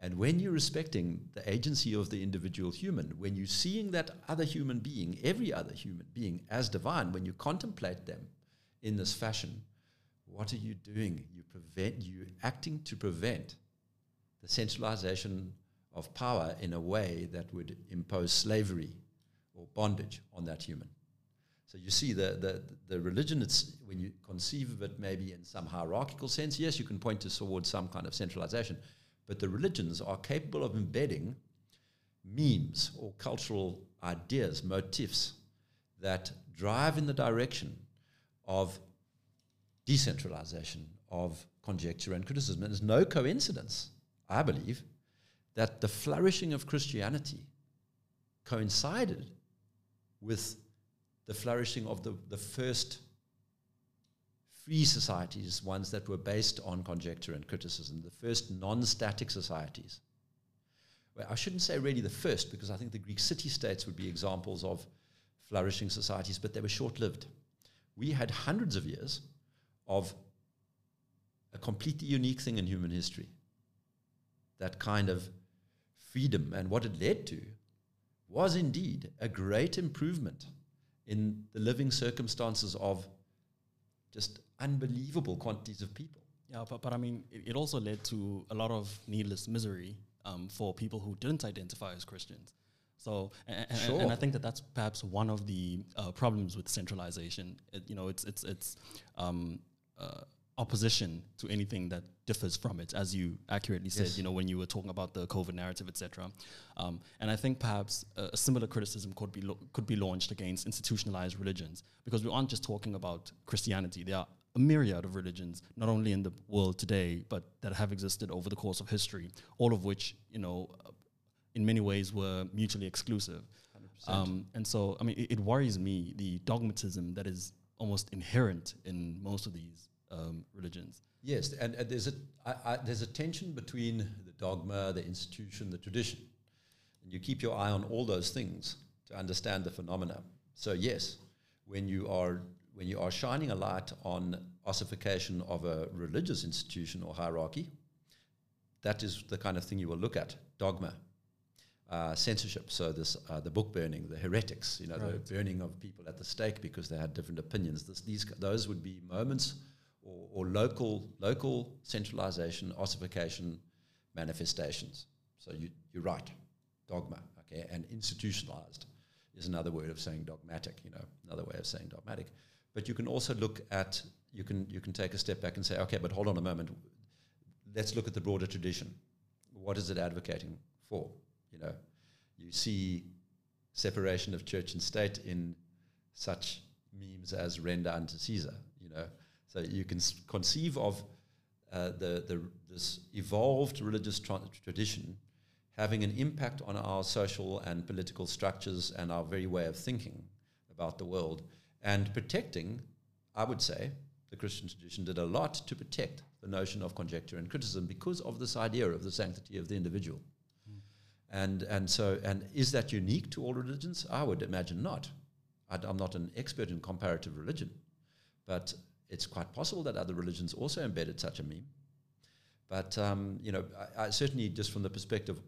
And when you're respecting the agency of the individual human, when you're seeing that other human being, every other human being, as divine, when you contemplate them in this fashion, what are you doing? You prevent you acting to prevent the centralization of power in a way that would impose slavery or bondage on that human. So you see the, the, the religion, it's, when you conceive of it maybe in some hierarchical sense, yes, you can point to towards some kind of centralization, but the religions are capable of embedding memes or cultural ideas, motifs that drive in the direction of decentralization, of conjecture and criticism. And there's no coincidence, I believe, that the flourishing of Christianity coincided with the flourishing of the, the first free societies, ones that were based on conjecture and criticism, the first non static societies. Well, I shouldn't say really the first, because I think the Greek city states would be examples of flourishing societies, but they were short lived. We had hundreds of years of a completely unique thing in human history that kind of freedom. And what it led to was indeed a great improvement in the living circumstances of just unbelievable quantities of people. Yeah, but, but I mean, it, it also led to a lot of needless misery um, for people who didn't identify as Christians. So, and, Sure. and I think that that's perhaps one of the uh, problems with centralization. It, you know, it's it's it's um, uh, opposition to anything that differs from it, as you accurately said. Yes. You know, when you were talking about the COVID narrative, etc. Um, and I think perhaps a, a similar criticism could be lo- could be launched against institutionalized religions because we aren't just talking about Christianity. There are a myriad of religions, not only in the world today, but that have existed over the course of history, all of which, you know, uh, in many ways were mutually exclusive. Um, and so, I mean, it, it worries me the dogmatism that is almost inherent in most of these um, religions. Yes, and, and there's a I, I, there's a tension between the dogma, the institution, the tradition, and you keep your eye on all those things to understand the phenomena. So yes, when you are when you are shining a light on ossification of a religious institution or hierarchy, that is the kind of thing you will look at. Dogma, uh, censorship. So this uh, the book burning, the heretics, you know, Right. the burning of people at the stake because they had different opinions. This, these those would be moments or, or local local centralization, ossification manifestations. So you, you're right, dogma, okay, and institutionalized is another word of saying dogmatic, you know, another way of saying dogmatic. But you can also look at you can you can take a step back and say, okay, but hold on a moment, let's look at the broader tradition. What is it advocating for? You know, you see separation of church and state in such memes as render unto Caesar. So you can conceive of uh, the, the this evolved religious tra- tradition having an impact on our social and political structures and our very way of thinking about the world and protecting, I would say, the Christian tradition did a lot to protect the notion of conjecture and criticism because of this idea of the sanctity of the individual. And, and so, and is that unique to all religions? I would imagine not. I, am not an expert in comparative religion, but it's quite possible that other religions also embedded such a meme. But um, you know, I, I certainly, just from the perspective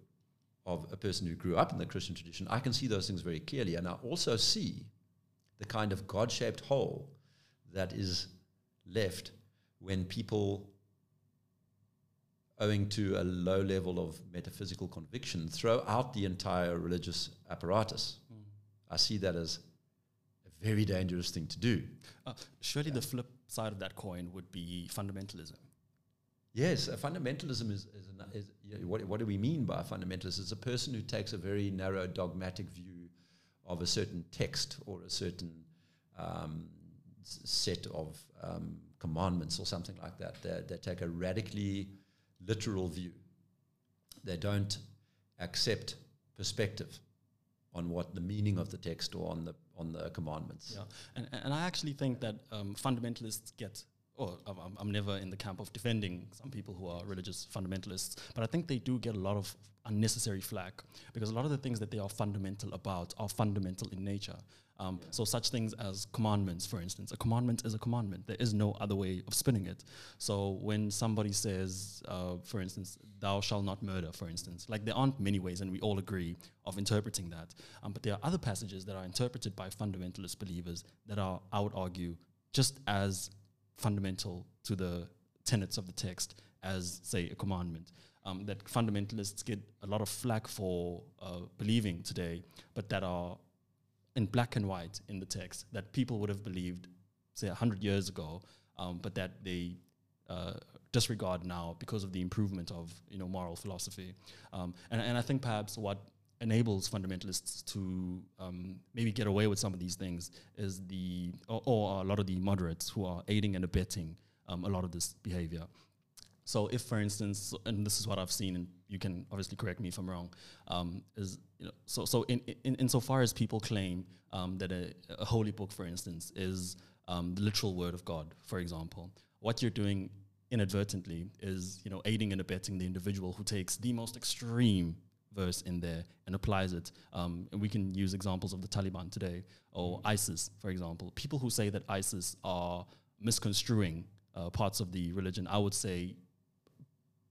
of a person who grew up in the Christian tradition, I can see those things very clearly, and I also see the kind of God-shaped hole that is left when people, owing to a low level of metaphysical conviction, throw out the entire religious apparatus. I see that as a very dangerous thing to do. Uh, surely the flip side of that coin would be fundamentalism. Yes, fundamentalism is, is, an, is you know, what, what do we mean by fundamentalist? It's a person who takes a very narrow dogmatic view of a certain text or a certain um, set of um, commandments or something like that. They, they take a radically literal view. They don't accept perspective on what the meaning of the text or on the on the commandments. Yeah, and and I actually think that um, fundamentalists get. Or I'm- I'm, I'm never in the camp of defending some people who are religious fundamentalists, but I think they do get a lot of unnecessary flack because a lot of the things that they are fundamental about are fundamental in nature. Um, So such things as commandments, for instance, a commandment is a commandment. There is no other way of spinning it. So when somebody says, uh, for instance, "Thou shalt not murder," for instance, like there aren't many ways, and we all agree of interpreting that. Um, but there are other passages that are interpreted by fundamentalist believers that are, I would argue, just as fundamental to the tenets of the text as, say, a commandment. Um, that fundamentalists get a lot of flack for uh, believing today, but that are in black and white in the text that people would have believed, say, 100 years ago, um, but that they uh, disregard now because of the improvement of you know moral philosophy. Um, and, and I think perhaps what enables fundamentalists to um, maybe get away with some of these things is the or, or a lot of the moderates who are aiding and abetting um, a lot of this behavior. So if, for instance, and this is what I've seen, and you can obviously correct me if I'm wrong, um, is you know, so so in, in insofar as people claim um, that a, a holy book, for instance, is um, the literal word of God, for example, what you're doing inadvertently is you know aiding and abetting the individual who takes the most extreme verse in there and applies it. Um, and we can use examples of the Taliban today or ISIS, for example. People who say that ISIS are misconstruing uh, parts of the religion, I would say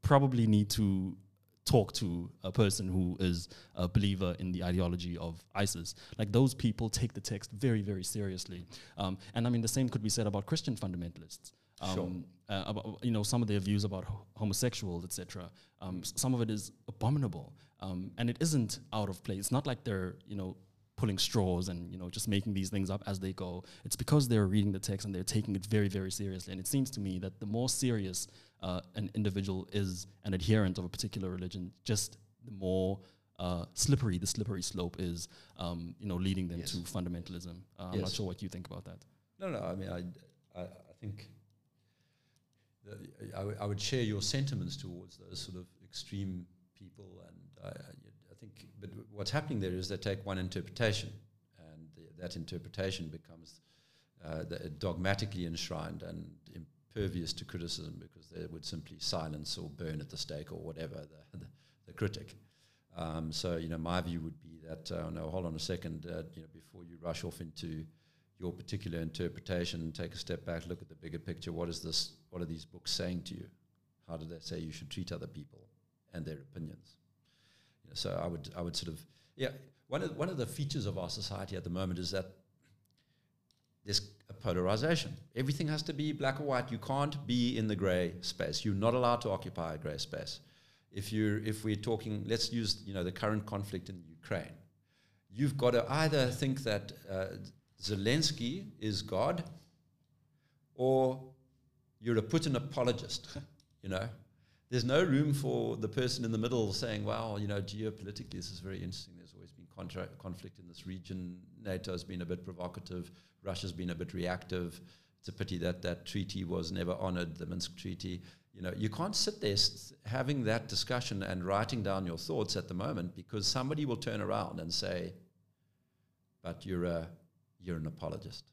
probably need to talk to a person who is a believer in the ideology of ISIS. Like those people take the text very, very seriously. Um, and I mean, the same could be said about Christian fundamentalists. Um, Sure. uh, about, you know, some of their views about ho- homosexuals, etc. Um, s- some of it is abominable, um, and it isn't out of place. It's not like they're, you know, pulling straws and you know just making these things up as they go. It's because they're reading the text and they're taking it very, very seriously. And it seems to me that the more serious uh, an individual is an adherent of a particular religion, just the more uh, slippery the slippery slope is, um, you know, leading them Yes. to fundamentalism. Uh, I'm not sure what you think about that. No, no. I mean, I, I, I think that I, w- I would share your sentiments towards those sort of extreme people, and I, I I think. But what's happening there is they take one interpretation, and the, that interpretation becomes uh, the, dogmatically enshrined and impervious to criticism because they would simply silence or burn at the stake or whatever the, the, the critic. Um, so, you know, my view would be that, uh, no, hold on a second, uh, you know, before you rush off into your particular interpretation, take a step back, look at the bigger picture. What is this? What are these books saying to you? How do they say you should treat other people and their opinions? You know, so I would, I would sort of, yeah. One of one of the features of our society at the moment is that there's a polarization. Everything has to be black or white. You can't be in the grey space. You're not allowed to occupy a grey space. If you're, if we're talking, let's use you know the current conflict in Ukraine. You've got to either think that uh, Zelensky is God, or you're a Putin apologist. you know, there's no room for the person in the middle saying, "Well, you know, geopolitically, this is very interesting. There's always been contra- conflict in this region. NATO's been a bit provocative. Russia's been a bit reactive. It's a pity that that treaty was never honored, the Minsk Treaty. You know, you can't sit there having that discussion and writing down your thoughts at the moment because somebody will turn around and say, "But you're a you're an apologist,"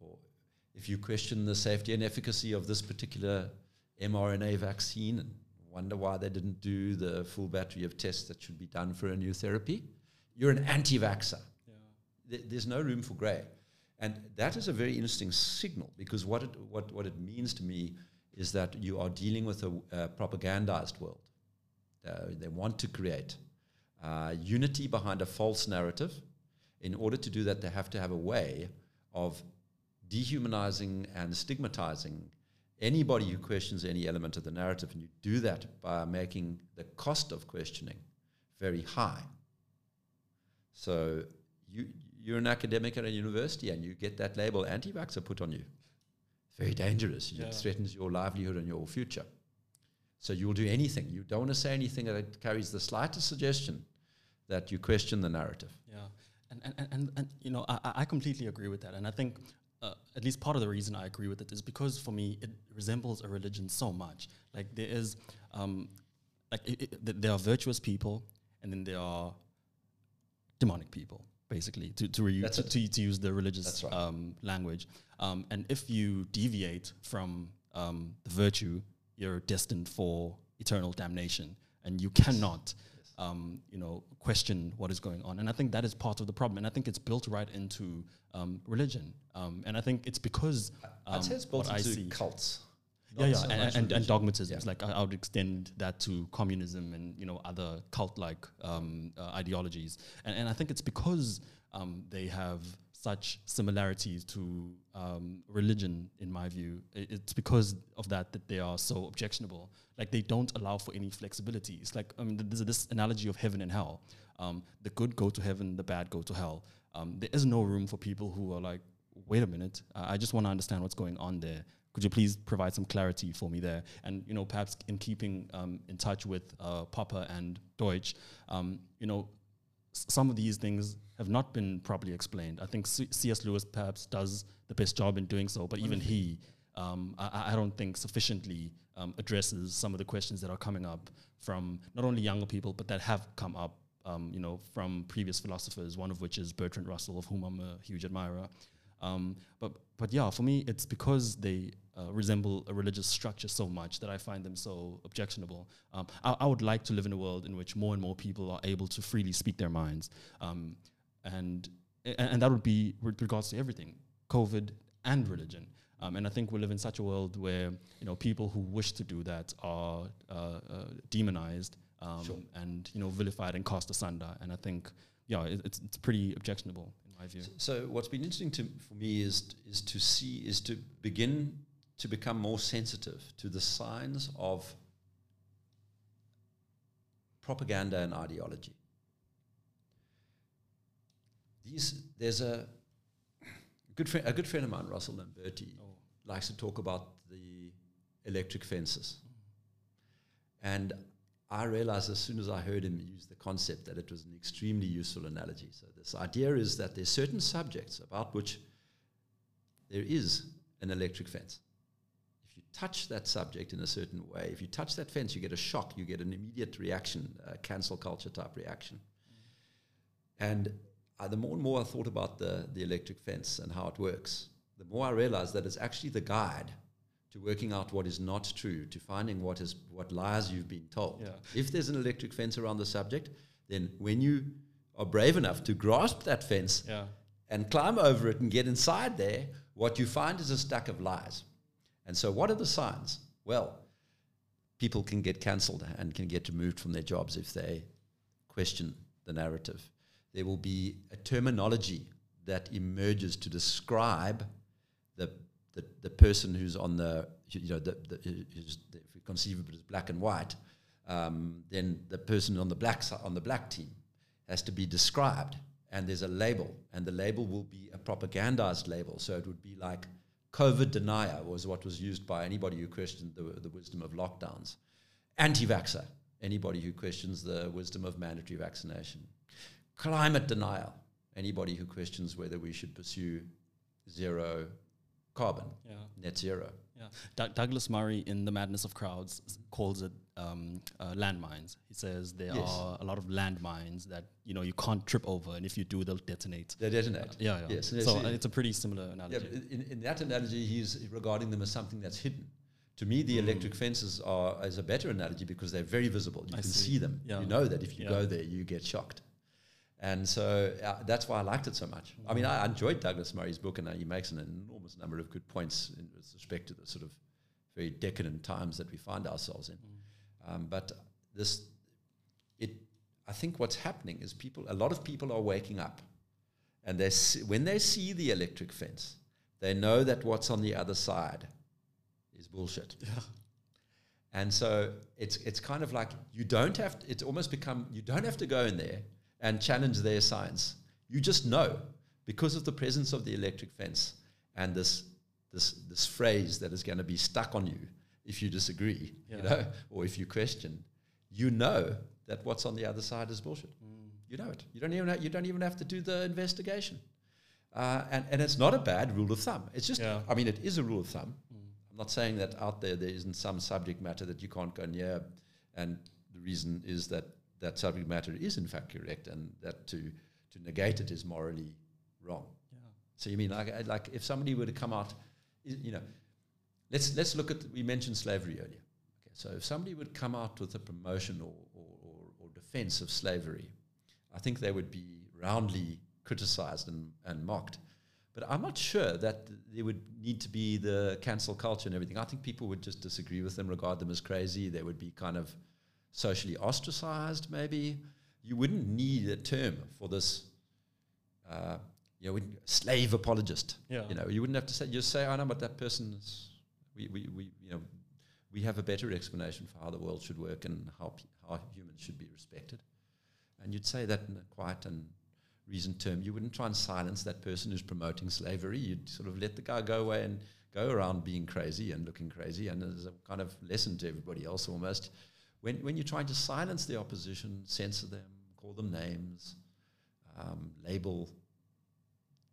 or if you question the safety and efficacy of this particular mRNA vaccine and wonder why they didn't do the full battery of tests that should be done for a new therapy, you're an anti-vaxxer. Th- there's no room for grey. And that is a very interesting signal because what it, what, what it means to me is that you are dealing with a, a propagandized world. Uh, they want to create uh, unity behind a false narrative. In order to do that, they have to have a way of dehumanizing and stigmatizing anybody who questions any element of the narrative. And you do that by making the cost of questioning very high. So you, you're an academic at a university and you get that label anti-vaxxer put on you. Very dangerous. Yeah. It threatens your livelihood and your future. So you'll do anything. You don't want to say anything that carries the slightest suggestion that you question the narrative. Yeah, and and, and, and, you know, I, I I completely agree with that, and I think uh, at least part of the reason I agree with it is because for me it resembles a religion so much. Like there is, um, like it, it, there are virtuous people, and then there are demonic people, basically, to to, That's to, to to use the religious right. um, language. Um, and if you deviate from um, the virtue, you're destined for eternal damnation, and you cannot um, you know, question what is going on. And I think that is part of the problem. And I think it's built right into um, religion. Um, and I think it's because I'd say it's built into cults. Yeah, not yeah, so and, and, and dogmatism. Yeah. Like I, I would extend that to communism and you know other cult-like um, uh, ideologies. And, and I think it's because um, they have such similarities to um, religion, in my view. It's because of that that they are so objectionable. Like they don't allow for any flexibility. It's like I mean, there's this analogy of heaven and hell. Um, the good go to heaven, the bad go to hell. Um, there is no room for people who are like, wait a minute, I just want to understand what's going on there. Could you please provide some clarity for me there? And you know, perhaps in keeping um, in touch with uh, Popper and Deutsch, um, you know, some of these things have not been properly explained. I think C- C.S. Lewis perhaps does the best job in doing so, but even he, um, I, I don't think sufficiently um, addresses some of the questions that are coming up from not only younger people, but that have come up, um, you know, from previous philosophers. One of which is Bertrand Russell, of whom I'm a huge admirer. Um, but but yeah, for me, it's because they uh, resemble a religious structure so much that I find them so objectionable. Um, I, I, would like to live in a world in which more and more people are able to freely speak their minds, um, and and that would be with regards to everything, COVID and religion. Um, and I think we live in such a world where you know people who wish to do that are uh, uh, demonized um, sure. and you know vilified and cast asunder. And I think yeah, it, it's it's pretty objectionable my view. So, what's been interesting to for me is is to see is to begin to become more sensitive to the signs of propaganda and ideology. These there's a good friend, a good friend of mine, Russell Lamberti, oh. likes to talk about the electric fences. And I realized as soon as I heard him use the concept that it was an extremely useful analogy. So this idea is that there's certain subjects about which there is an electric fence. If you touch that subject in a certain way, if you touch that fence, you get a shock, you get an immediate reaction, a cancel culture type reaction. And uh, the more and more I thought about the, the electric fence and how it works, the more I realized that it's actually the guide to working out what is not true, to finding what is what lies you've been told. Yeah. If there's an electric fence around the subject, then when you are brave enough to grasp that fence yeah. and climb over it and get inside there, what you find is a stack of lies. And so, what are the signs? Well, people can get cancelled and can get removed from their jobs if they question the narrative there will be a terminology that emerges to describe the, the, person who's on the, you know, the, the, who's, conceivable as black and white, um, then the person on the black on the black team has to be described, and there's a label, and the label will be a propagandized label. So it would be like COVID denier was what was used by anybody who questioned the, the wisdom of lockdowns. Anti-vaxxer, anybody who questions the wisdom of mandatory vaccination climate denial. Anybody who questions whether we should pursue zero carbon, yeah. net zero. Yeah. D- Douglas Murray in The Madness of Crowds calls it um, uh, landmines. He says there yes. are a lot of landmines that you know you can't trip over, and if you do, they'll detonate. They detonate. Uh, yeah, yeah. Yes. So uh, it's a pretty similar analogy. Yeah, in, in, that analogy, he's regarding them as something that's hidden. To me, the mm. electric fences are as a better analogy because they're very visible. You I can see, see them. Yeah. You know that if you yeah. go there, you get shocked. And so uh, that's why I liked it so much. I mean, I enjoyed Douglas Murray's book, and uh, he makes an enormous number of good points in respect to the sort of very decadent times that we find ourselves in. Mm. Um, but this, it, I think what's happening is people, a lot of people are waking up, and they see, when they see the electric fence, they know that what's on the other side is bullshit. Yeah. And so it's it's kind of like you don't have to, it's almost become you don't have to go in there and challenge their science. You just know because of the presence of the electric fence and this this this phrase that is going to be stuck on you if you disagree, yeah. you know, or if you question, you know that what's on the other side is bullshit. Mm. You know it. You don't even have, you don't even have to do the investigation. Uh, and, and it's not a bad rule of thumb. It's just, yeah. I mean, it is a rule of thumb. Mm. I'm not saying that out there there isn't some subject matter that you can't go near. And the reason is that that subject matter is in fact correct and that to, to negate it is morally wrong. Yeah. So you mean like, uh, like if somebody were to come out, you know, let's, let's look at, we mentioned slavery earlier. Okay, so if somebody would come out with a promotion or, or, or, or defense of slavery, I think they would be roundly criticized and, and mocked. But I'm not sure that there would need to be the cancel culture and everything. I think people would just disagree with them, regard them as crazy. They would be kind of socially ostracized, maybe. You wouldn't need a term for this, uh, you know, slave apologist. Yeah. You know, you wouldn't have to say, You say, I know, but that person is, we, we, we, you know, we have a better explanation for how the world should work and how, how humans should be respected. And you'd say that in a quiet and reasoned term. You wouldn't try and silence that person who's promoting slavery. You'd sort of let the guy go away and go around being crazy and looking crazy. And as a kind of lesson to everybody else almost, when, when you're trying to silence the opposition, censor them, call them names, um, label,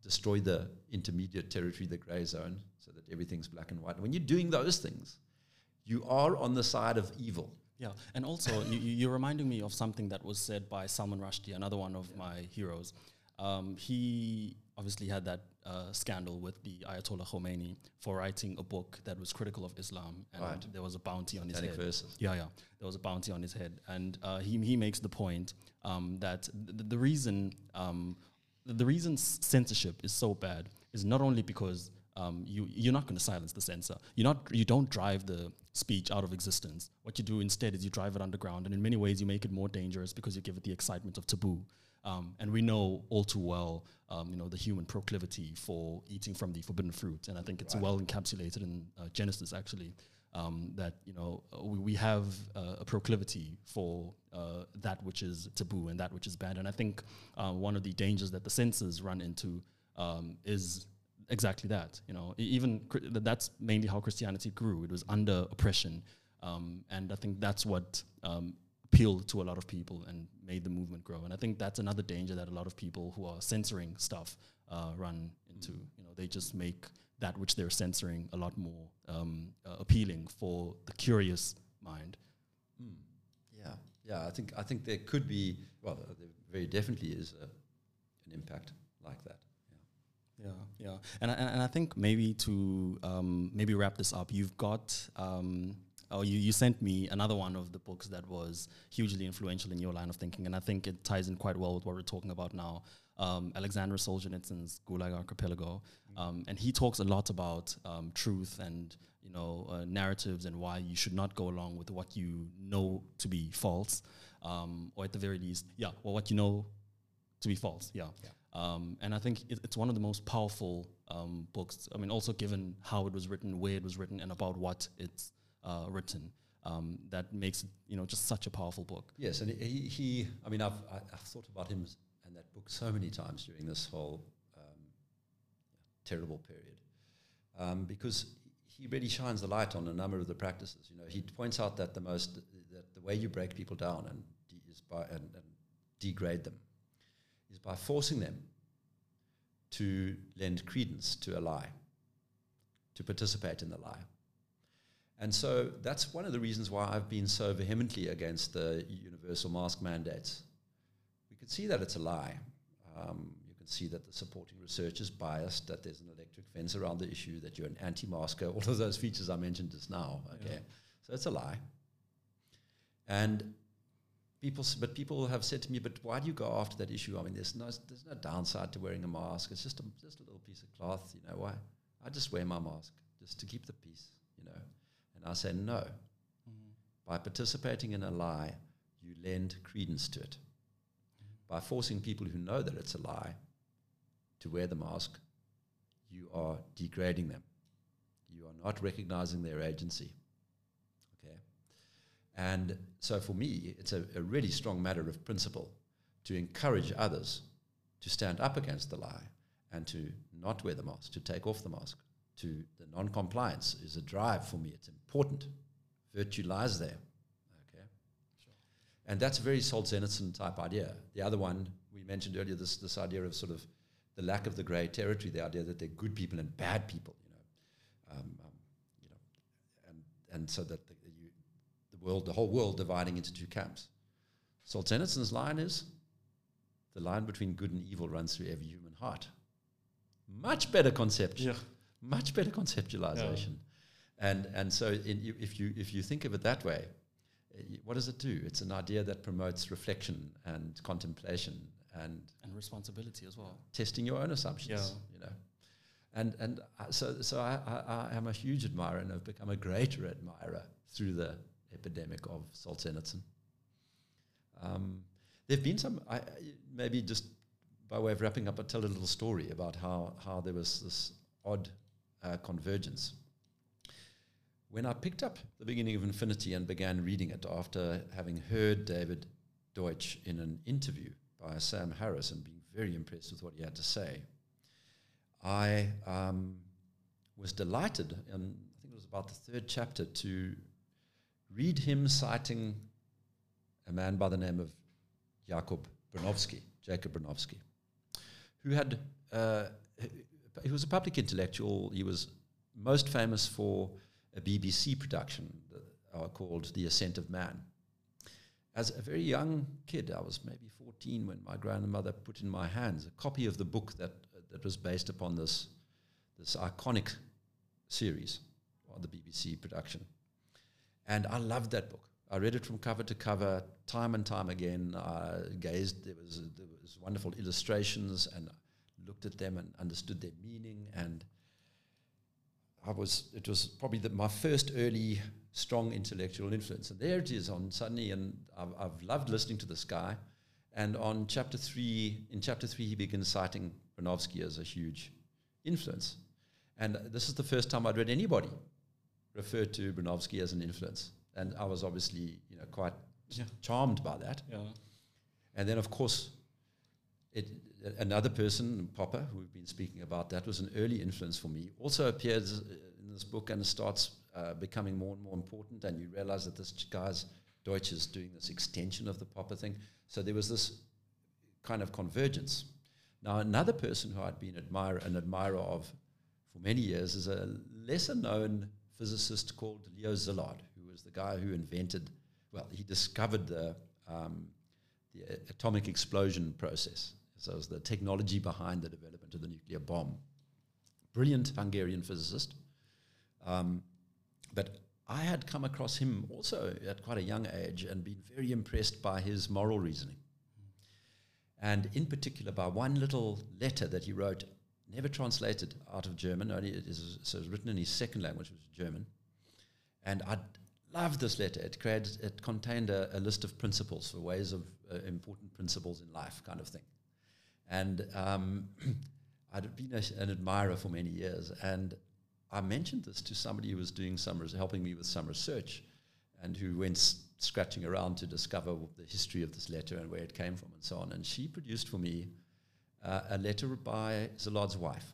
destroy the intermediate territory, the gray zone, so that everything's black and white. When you're doing those things, you are on the side of evil. Yeah, and also you, you're reminding me of something that was said by Salman Rushdie, another one of yeah. my heroes. Um, he obviously had that uh, scandal with the Ayatollah Khomeini for writing a book that was critical of Islam, and Right. there was a bounty on his head. verses. Yeah, yeah. There was a bounty on his head, and uh, he he makes the point um, that th- the reason um, the, the reason censorship is so bad is not only because um, you you're not going to silence the censor. You're not you don't drive the speech out of existence. What you do instead is you drive it underground, and in many ways you make it more dangerous because you give it the excitement of taboo. Um, and we know all too well, um, you know, the human proclivity for eating from the forbidden fruit, and I think it's Right. well encapsulated in uh, Genesis actually um, that you know we, we have uh, a proclivity for uh, that which is taboo and that which is bad. And I think uh, one of the dangers that the censors run into um, is exactly that. You know, even cri- that's mainly how Christianity grew. It was under oppression, um, and I think that's what um, appealed to a lot of people and made the movement grow. And I think that's another danger that a lot of people who are censoring stuff uh, run into. You know, they just make that which they're censoring a lot more um, uh, appealing for the curious mind. Mm. Yeah, yeah. I think I think there could be. Well, uh, there very definitely is a, an impact like that. Yeah, yeah, and I, and and I think maybe to um, maybe wrap this up, you've got um, oh you, you sent me another one of the books that was hugely influential in your line of thinking, and I think it ties in quite well with what we're talking about now. Um, Alexander Solzhenitsyn's Gulag Archipelago, um, and he talks a lot about um, truth and you know uh, narratives and why you should not go along with what you know to be false, um, or at the very least, yeah, or what you know to be false. Yeah. Yeah. Um, and I think it, it's one of the most powerful um, books. I mean, also given how it was written, where it was written, and about what it's uh, written. Um, that makes you know, just such a powerful book. Yes, and he, he I mean, I've, I, I've thought about him and that book so many times during this whole um, terrible period, um, because he really shines the light on a number of the practices. You know, he points out that the most that the way you break people down and de- is by and, and degrade them is by forcing them to lend credence to a lie, to participate in the lie. And so that's one of the reasons why I've been so vehemently against the universal mask mandates. We can see that it's a lie. Um, you can see that the supporting research is biased, that there's an electric fence around the issue, that you're an anti-masker, all of those features I mentioned just now. Okay, Yeah. so it's a lie. And people, but people have said to me, "But why do you go after that issue? I mean, there's no, there's no downside to wearing a mask. It's just a, just a little piece of cloth. You know why? I just wear my mask just to keep the peace. You know." And I say, "No. Mm. By participating in a lie, you lend credence to it. By forcing people who know that it's a lie to wear the mask, you are degrading them. You are not recognizing their agency. Okay? And so for me, it's a, a really strong matter of principle to encourage others to stand up against the lie and to not wear the mask, to take off the mask. To the non-compliance is a drive for me. It's important. Virtue lies there. Okay. And that's a very Solzhenitsyn type idea. The other one we mentioned earlier, this this idea of sort of the lack of the grey territory, the idea that they're good people and bad people, you know, um, um, you know, and and so that the, you, the world, the whole world, dividing into two camps. Solzhenitsyn's line is, the line between good and evil runs through every human heart. Much better conception, much better conceptualization. And, and so in, if, you, if you think of it that way, uh, what does it do? It's an idea that promotes reflection and contemplation and And responsibility as well. testing your own assumptions. You know, and and I- so so I, I, I am a huge admirer and have become a greater admirer through the epidemic of Solzhenitsyn. Um, there've been some I, I- maybe just by way of wrapping up, I'll tell a little story about how how there was this odd uh, convergence. When I picked up the beginning of Infinity and began reading it after having heard David Deutsch in an interview by Sam Harris and being very impressed with what he had to say, I um, was delighted, and I think it was about the third chapter, to read him citing a man by the name of Jacob Bronowski, Jacob Bronowski, who had, uh, he was a public intellectual. He was most famous for a BBC production uh, called The Ascent of Man. As a very young kid, I was maybe 14 when my grandmother put in my hands a copy of the book that, that was based upon this this iconic series on the BBC production. And I loved that book. I read it from cover to cover, time and time again. I gazed. There was there was wonderful illustrations, and looked at them and understood their meaning. And I was it was probably the, my first early strong intellectual influence. And there it is on suddenly, and I've, I've loved listening to this guy. And on chapter three, in chapter three, he begins citing Bronowski as a huge influence. And this is the first time I'd read anybody refer to Bronowski as an influence. And I was obviously, you know, quite Yeah. charmed by that. Yeah. And then, of course, it, another person, Popper, who we've been speaking about, that was an early influence for me. Also appears uh, in this book and starts uh, becoming more and more important. And you realize that this guy's Deutsch is doing this extension of the Popper thing. So there was this kind of convergence. Now, another person who I'd been admire, an admirer of for many years is a lesser known physicist called Leo Szilard, who was the guy who invented, well, he discovered the, um, the atomic explosion process. So it was the technology behind the development of the nuclear bomb. Brilliant Hungarian physicist. Um, but I had come across him also at quite a young age and been very impressed by his moral reasoning. And in particular, by one little letter that he wrote, never translated out of German, only it is so it was written in his second language, which was German. And I loved this letter. It, created, it contained a, a list of principles for ways of uh, important principles in life, kind of thing. And um, I'd been a, an admirer for many years. And I mentioned this to somebody who was doing some, helping me with some research, and who went s- scratching around to discover the history of this letter and where it came from and so on. And she produced for me uh, a letter by Szilard's wife,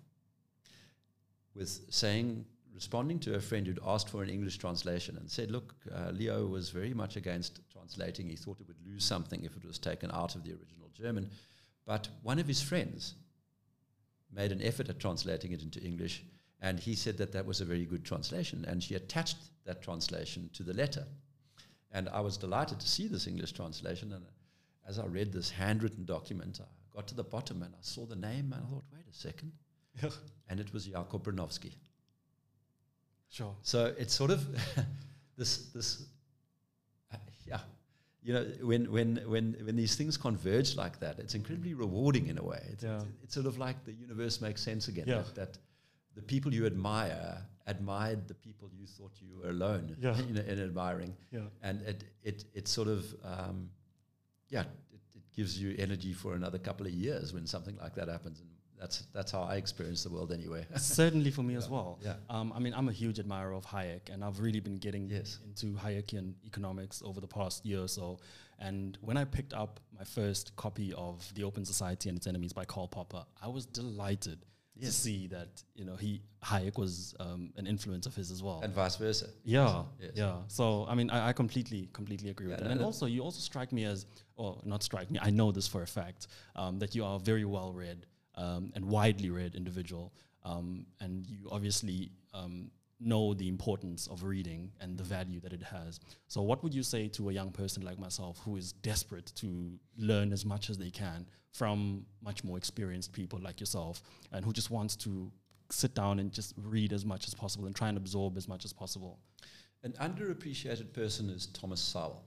with saying, responding to a friend who'd asked for an English translation and said, "Look, uh, Leo was very much against translating. He thought it would lose something if it was taken out of the original German, but one of his friends." Made an effort at translating it into English, and he said that that was a very good translation. And she attached that translation to the letter. And I was delighted to see this English translation. And as I read this handwritten document, I got to the bottom and I saw the name and I thought, wait a second. and it was Jacob Bronowski. Sure. So it's sort of this, this, uh, yeah. You know, when, when, when, when these things converge like that, it's incredibly rewarding in a way. It's, Yeah. it's, it's sort of like the universe makes sense again. Yeah. That, that the people you admire admired the people you thought you were alone Yeah. in, in admiring Yeah. and it it it sort of um, yeah it, it gives you energy for another couple of years when something like that happens and that's that's how I experience the world anyway Certainly for me as well. yeah Um, I mean, I'm a huge admirer of Hayek, and I've really been getting Yes. into Hayekian economics over the past year or so. And when I picked up my first copy of The Open Society and Its Enemies by Karl Popper, I was delighted to see that you know he Hayek was um, an influence of his as well. and vice versa Yeah, Yes. yeah. So I mean, I, I completely, completely agree with Yeah, that. no, And also, you also strike me as, or not strike me. I know this for a fact um, that you are very well read um, and widely read individual, um, and you obviously um, know the importance of reading and the value that it has. So, what would you say to a young person like myself who is desperate to learn as much as they can from much more experienced people like yourself, and who just wants to sit down and just read as much as possible and try and absorb as much as possible? an underappreciated person is Thomas Sowell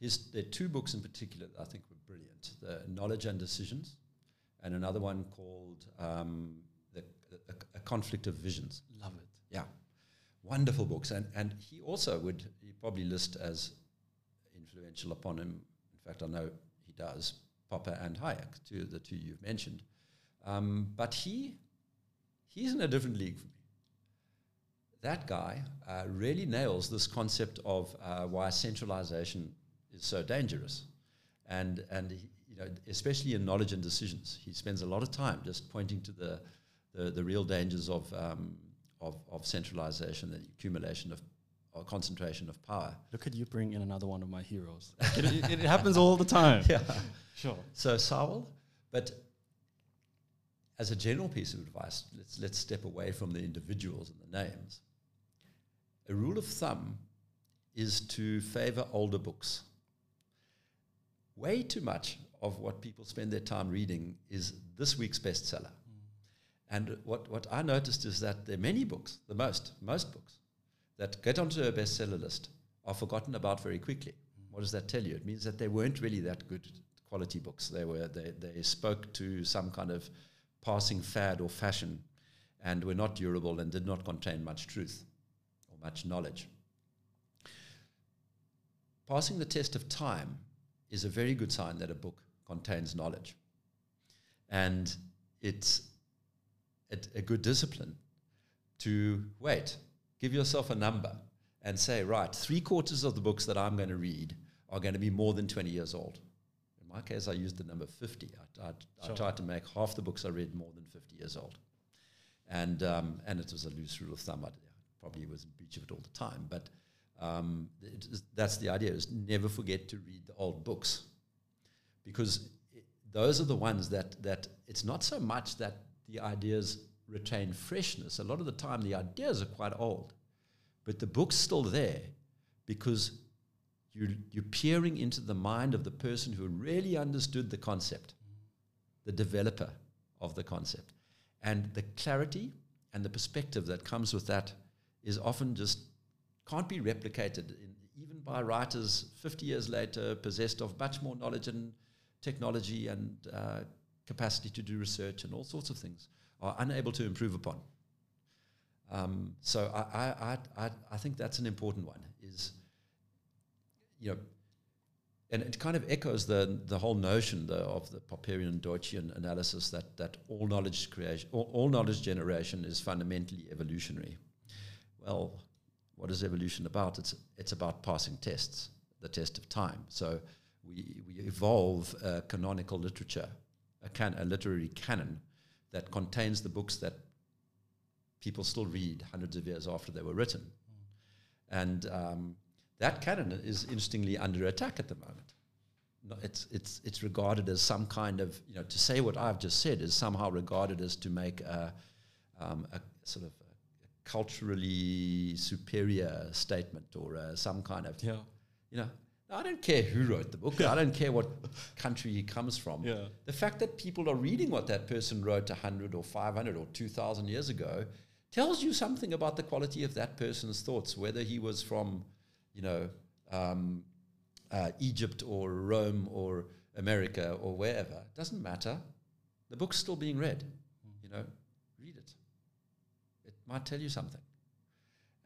his there are two books in particular that I think were brilliant the Knowledge and Decisions and another one called um, the, a, a Conflict of Visions Love it. Yeah, wonderful books, and and he also would he probably list as influential upon him. In fact, I know he does. Popper and Hayek, two the two you've mentioned, um, but he he's in a different league for me. That guy uh, really nails this concept of uh, why centralization is so dangerous, and and he, know especially in knowledge and decisions, he spends a lot of time just pointing to the the, the real dangers of, um, of of centralization, the accumulation of or concentration of power. Look at you bring in another one of my heroes. it, it, it happens all the time. Yeah. Sure. So Sowell, but as a general piece of advice, let's let's step away from the individuals and the names. A rule of thumb is to favor older books. Way too much of what people spend their time reading is this week's bestseller. And what, what I noticed is that there are many books, the most, most books, that get onto a bestseller list are forgotten about very quickly. What does that tell you? It means that they weren't really that good quality books. They were they, they spoke to some kind of passing fad or fashion and were not durable and did not contain much truth or much knowledge. Passing the test of time is a very good sign that a book contains knowledge. And it's a, a good discipline to wait, give yourself a number, and say, right, three quarters of the books that I'm going to read are going to be more than 20 years old. In my case, I used the number 50. I, I, sure. I tried to make half the books I read more than 50 years old. And, um, and it was a loose rule of thumb. I probably was in breach of it all the time. But um, that's the idea, is never forget to read the old books. Because those are the ones that, that it's not so much that the ideas retain freshness. A lot of the time, the ideas are quite old but the book's still there because you're, you're peering into the mind of the person who really understood the concept, the developer of the concept. And the clarity and the perspective that comes with that is often just can't be replicated in, even by writers 50 years later possessed of much more knowledge and technology and uh, capacity to do research and all sorts of things are unable to improve upon. Um, so I, I, I, I think that's an important one. Is you know, and it kind of echoes the the whole notion of the Popperian Deutschian analysis that that all knowledge creation, all, all knowledge generation is fundamentally evolutionary. Well, what is evolution about? It's it's about passing tests, the test of time. So we we evolve a canonical literature, a, can, a literary canon that contains the books that people still read hundreds of years after they were written. And um, that canon is interestingly under attack at the moment. No, it's, it's, it's regarded as some kind of, you know, to say what I've just said is somehow regarded as to make a, um, a sort of a culturally superior statement or uh, some kind of, yeah. you know, I don't care who wrote the book. I don't care what country he comes from. Yeah. The fact that people are reading what that person wrote 100 or 500 or 2,000 years ago tells you something about the quality of that person's thoughts, whether he was from, you know, um, uh, Egypt or Rome or America or wherever. It doesn't matter. The book's still being read. You know, read it. It might tell you something.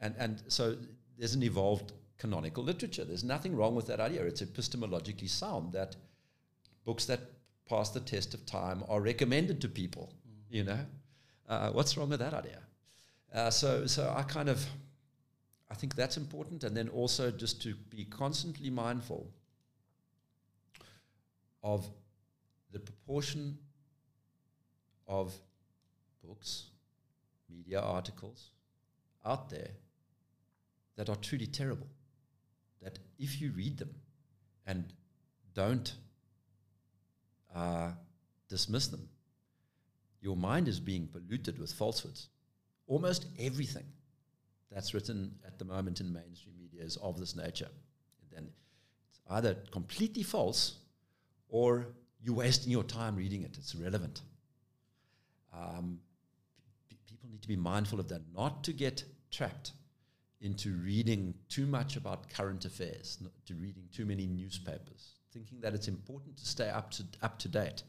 And and so there's an evolved canonical literature. There's nothing wrong with that idea. It's epistemologically sound that books that pass the test of time are recommended to people. Mm. You know, uh, what's wrong with that idea? Uh, so, so I kind of, I think that's important, and then also just to be constantly mindful of the proportion of books, media articles out there that are truly terrible. That if you read them and don't uh, dismiss them, your mind is being polluted with falsehoods almost everything that's written at the moment in mainstream media is of this nature. Then it's either completely false or you're wasting your time reading it. It's irrelevant. Um, p- people need to be mindful of that, not to get trapped into reading too much about current affairs, to reading too many newspapers, thinking that it's important to stay up to, up to date.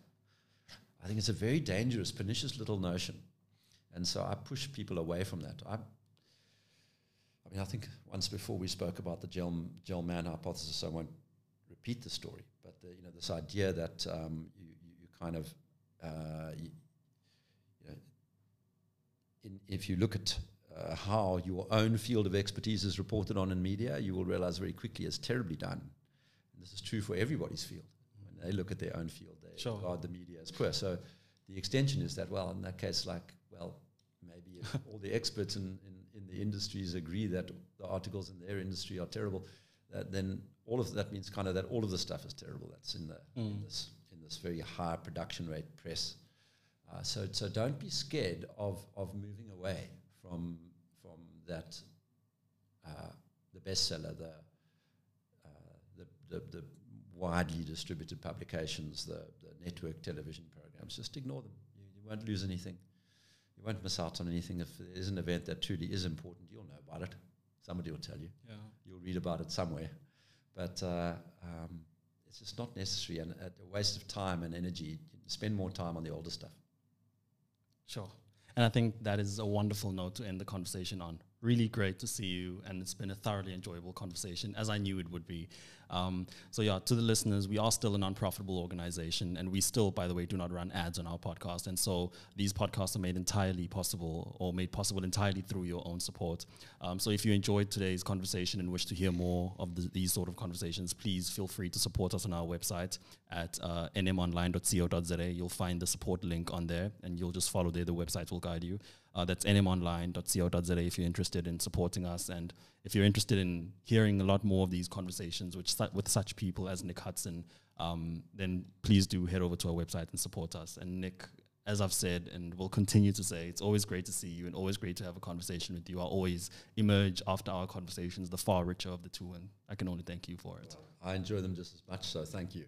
I think it's a very dangerous, pernicious little notion. And so I push people away from that. I, I mean, I think once before we spoke about the gel, Gell-Mann hypothesis, I won't repeat the story, but the, you know, this idea that um, you, you, kind of, uh, you, you know, in, if you look at uh, how your own field of expertise is reported on in media, you will realize very quickly it's terribly done. And this is true for everybody's field. When they look at their own field, they sure. regard the media as poor. So the extension is that, well, in that case, like, well, maybe all the experts in, in, in, the industries agree that the articles in their industry are terrible, that then all of that means kind of that all of the stuff is terrible. That's in the mm. in this in this very high production rate press. Uh, so so don't be scared of of moving away from that uh, the bestseller, the, uh, the, the the widely distributed publications, the, the network television programs. Just ignore them. You, you won't lose anything you won't miss out on anything. If there is an event that truly is important, you'll know about it. Somebody will tell you. Yeah. You'll read about it somewhere. But uh, um, it's just not necessary and a waste of time and energy. Spend more time on the older stuff. Sure. And I think that is a wonderful note to end the conversation on. Really great to see you, and it's been a thoroughly enjoyable conversation, as I knew it would be. Um, so yeah, to the listeners, we are still a non-profitable organization, and we still, by the way, do not run ads on our podcast. And so these podcasts are made entirely possible, or made possible entirely through your own support. Um, so if you enjoyed today's conversation and wish to hear more of the, these sort of conversations, please feel free to support us on our website at uh, nmonline.co.za. You'll find the support link on there, and you'll just follow there. The website will guide you. Uh, that's nmonline.co.za if you're interested in supporting us and if you're interested in hearing a lot more of these conversations which su- with such people as Nick Hudson, um, then please do head over to our website and support us. And Nick, as I've said and will continue to say, it's always great to see you and always great to have a conversation with you. I always emerge after our conversations the far richer of the two, and I can only thank you for it. I enjoy them just as much, so thank you.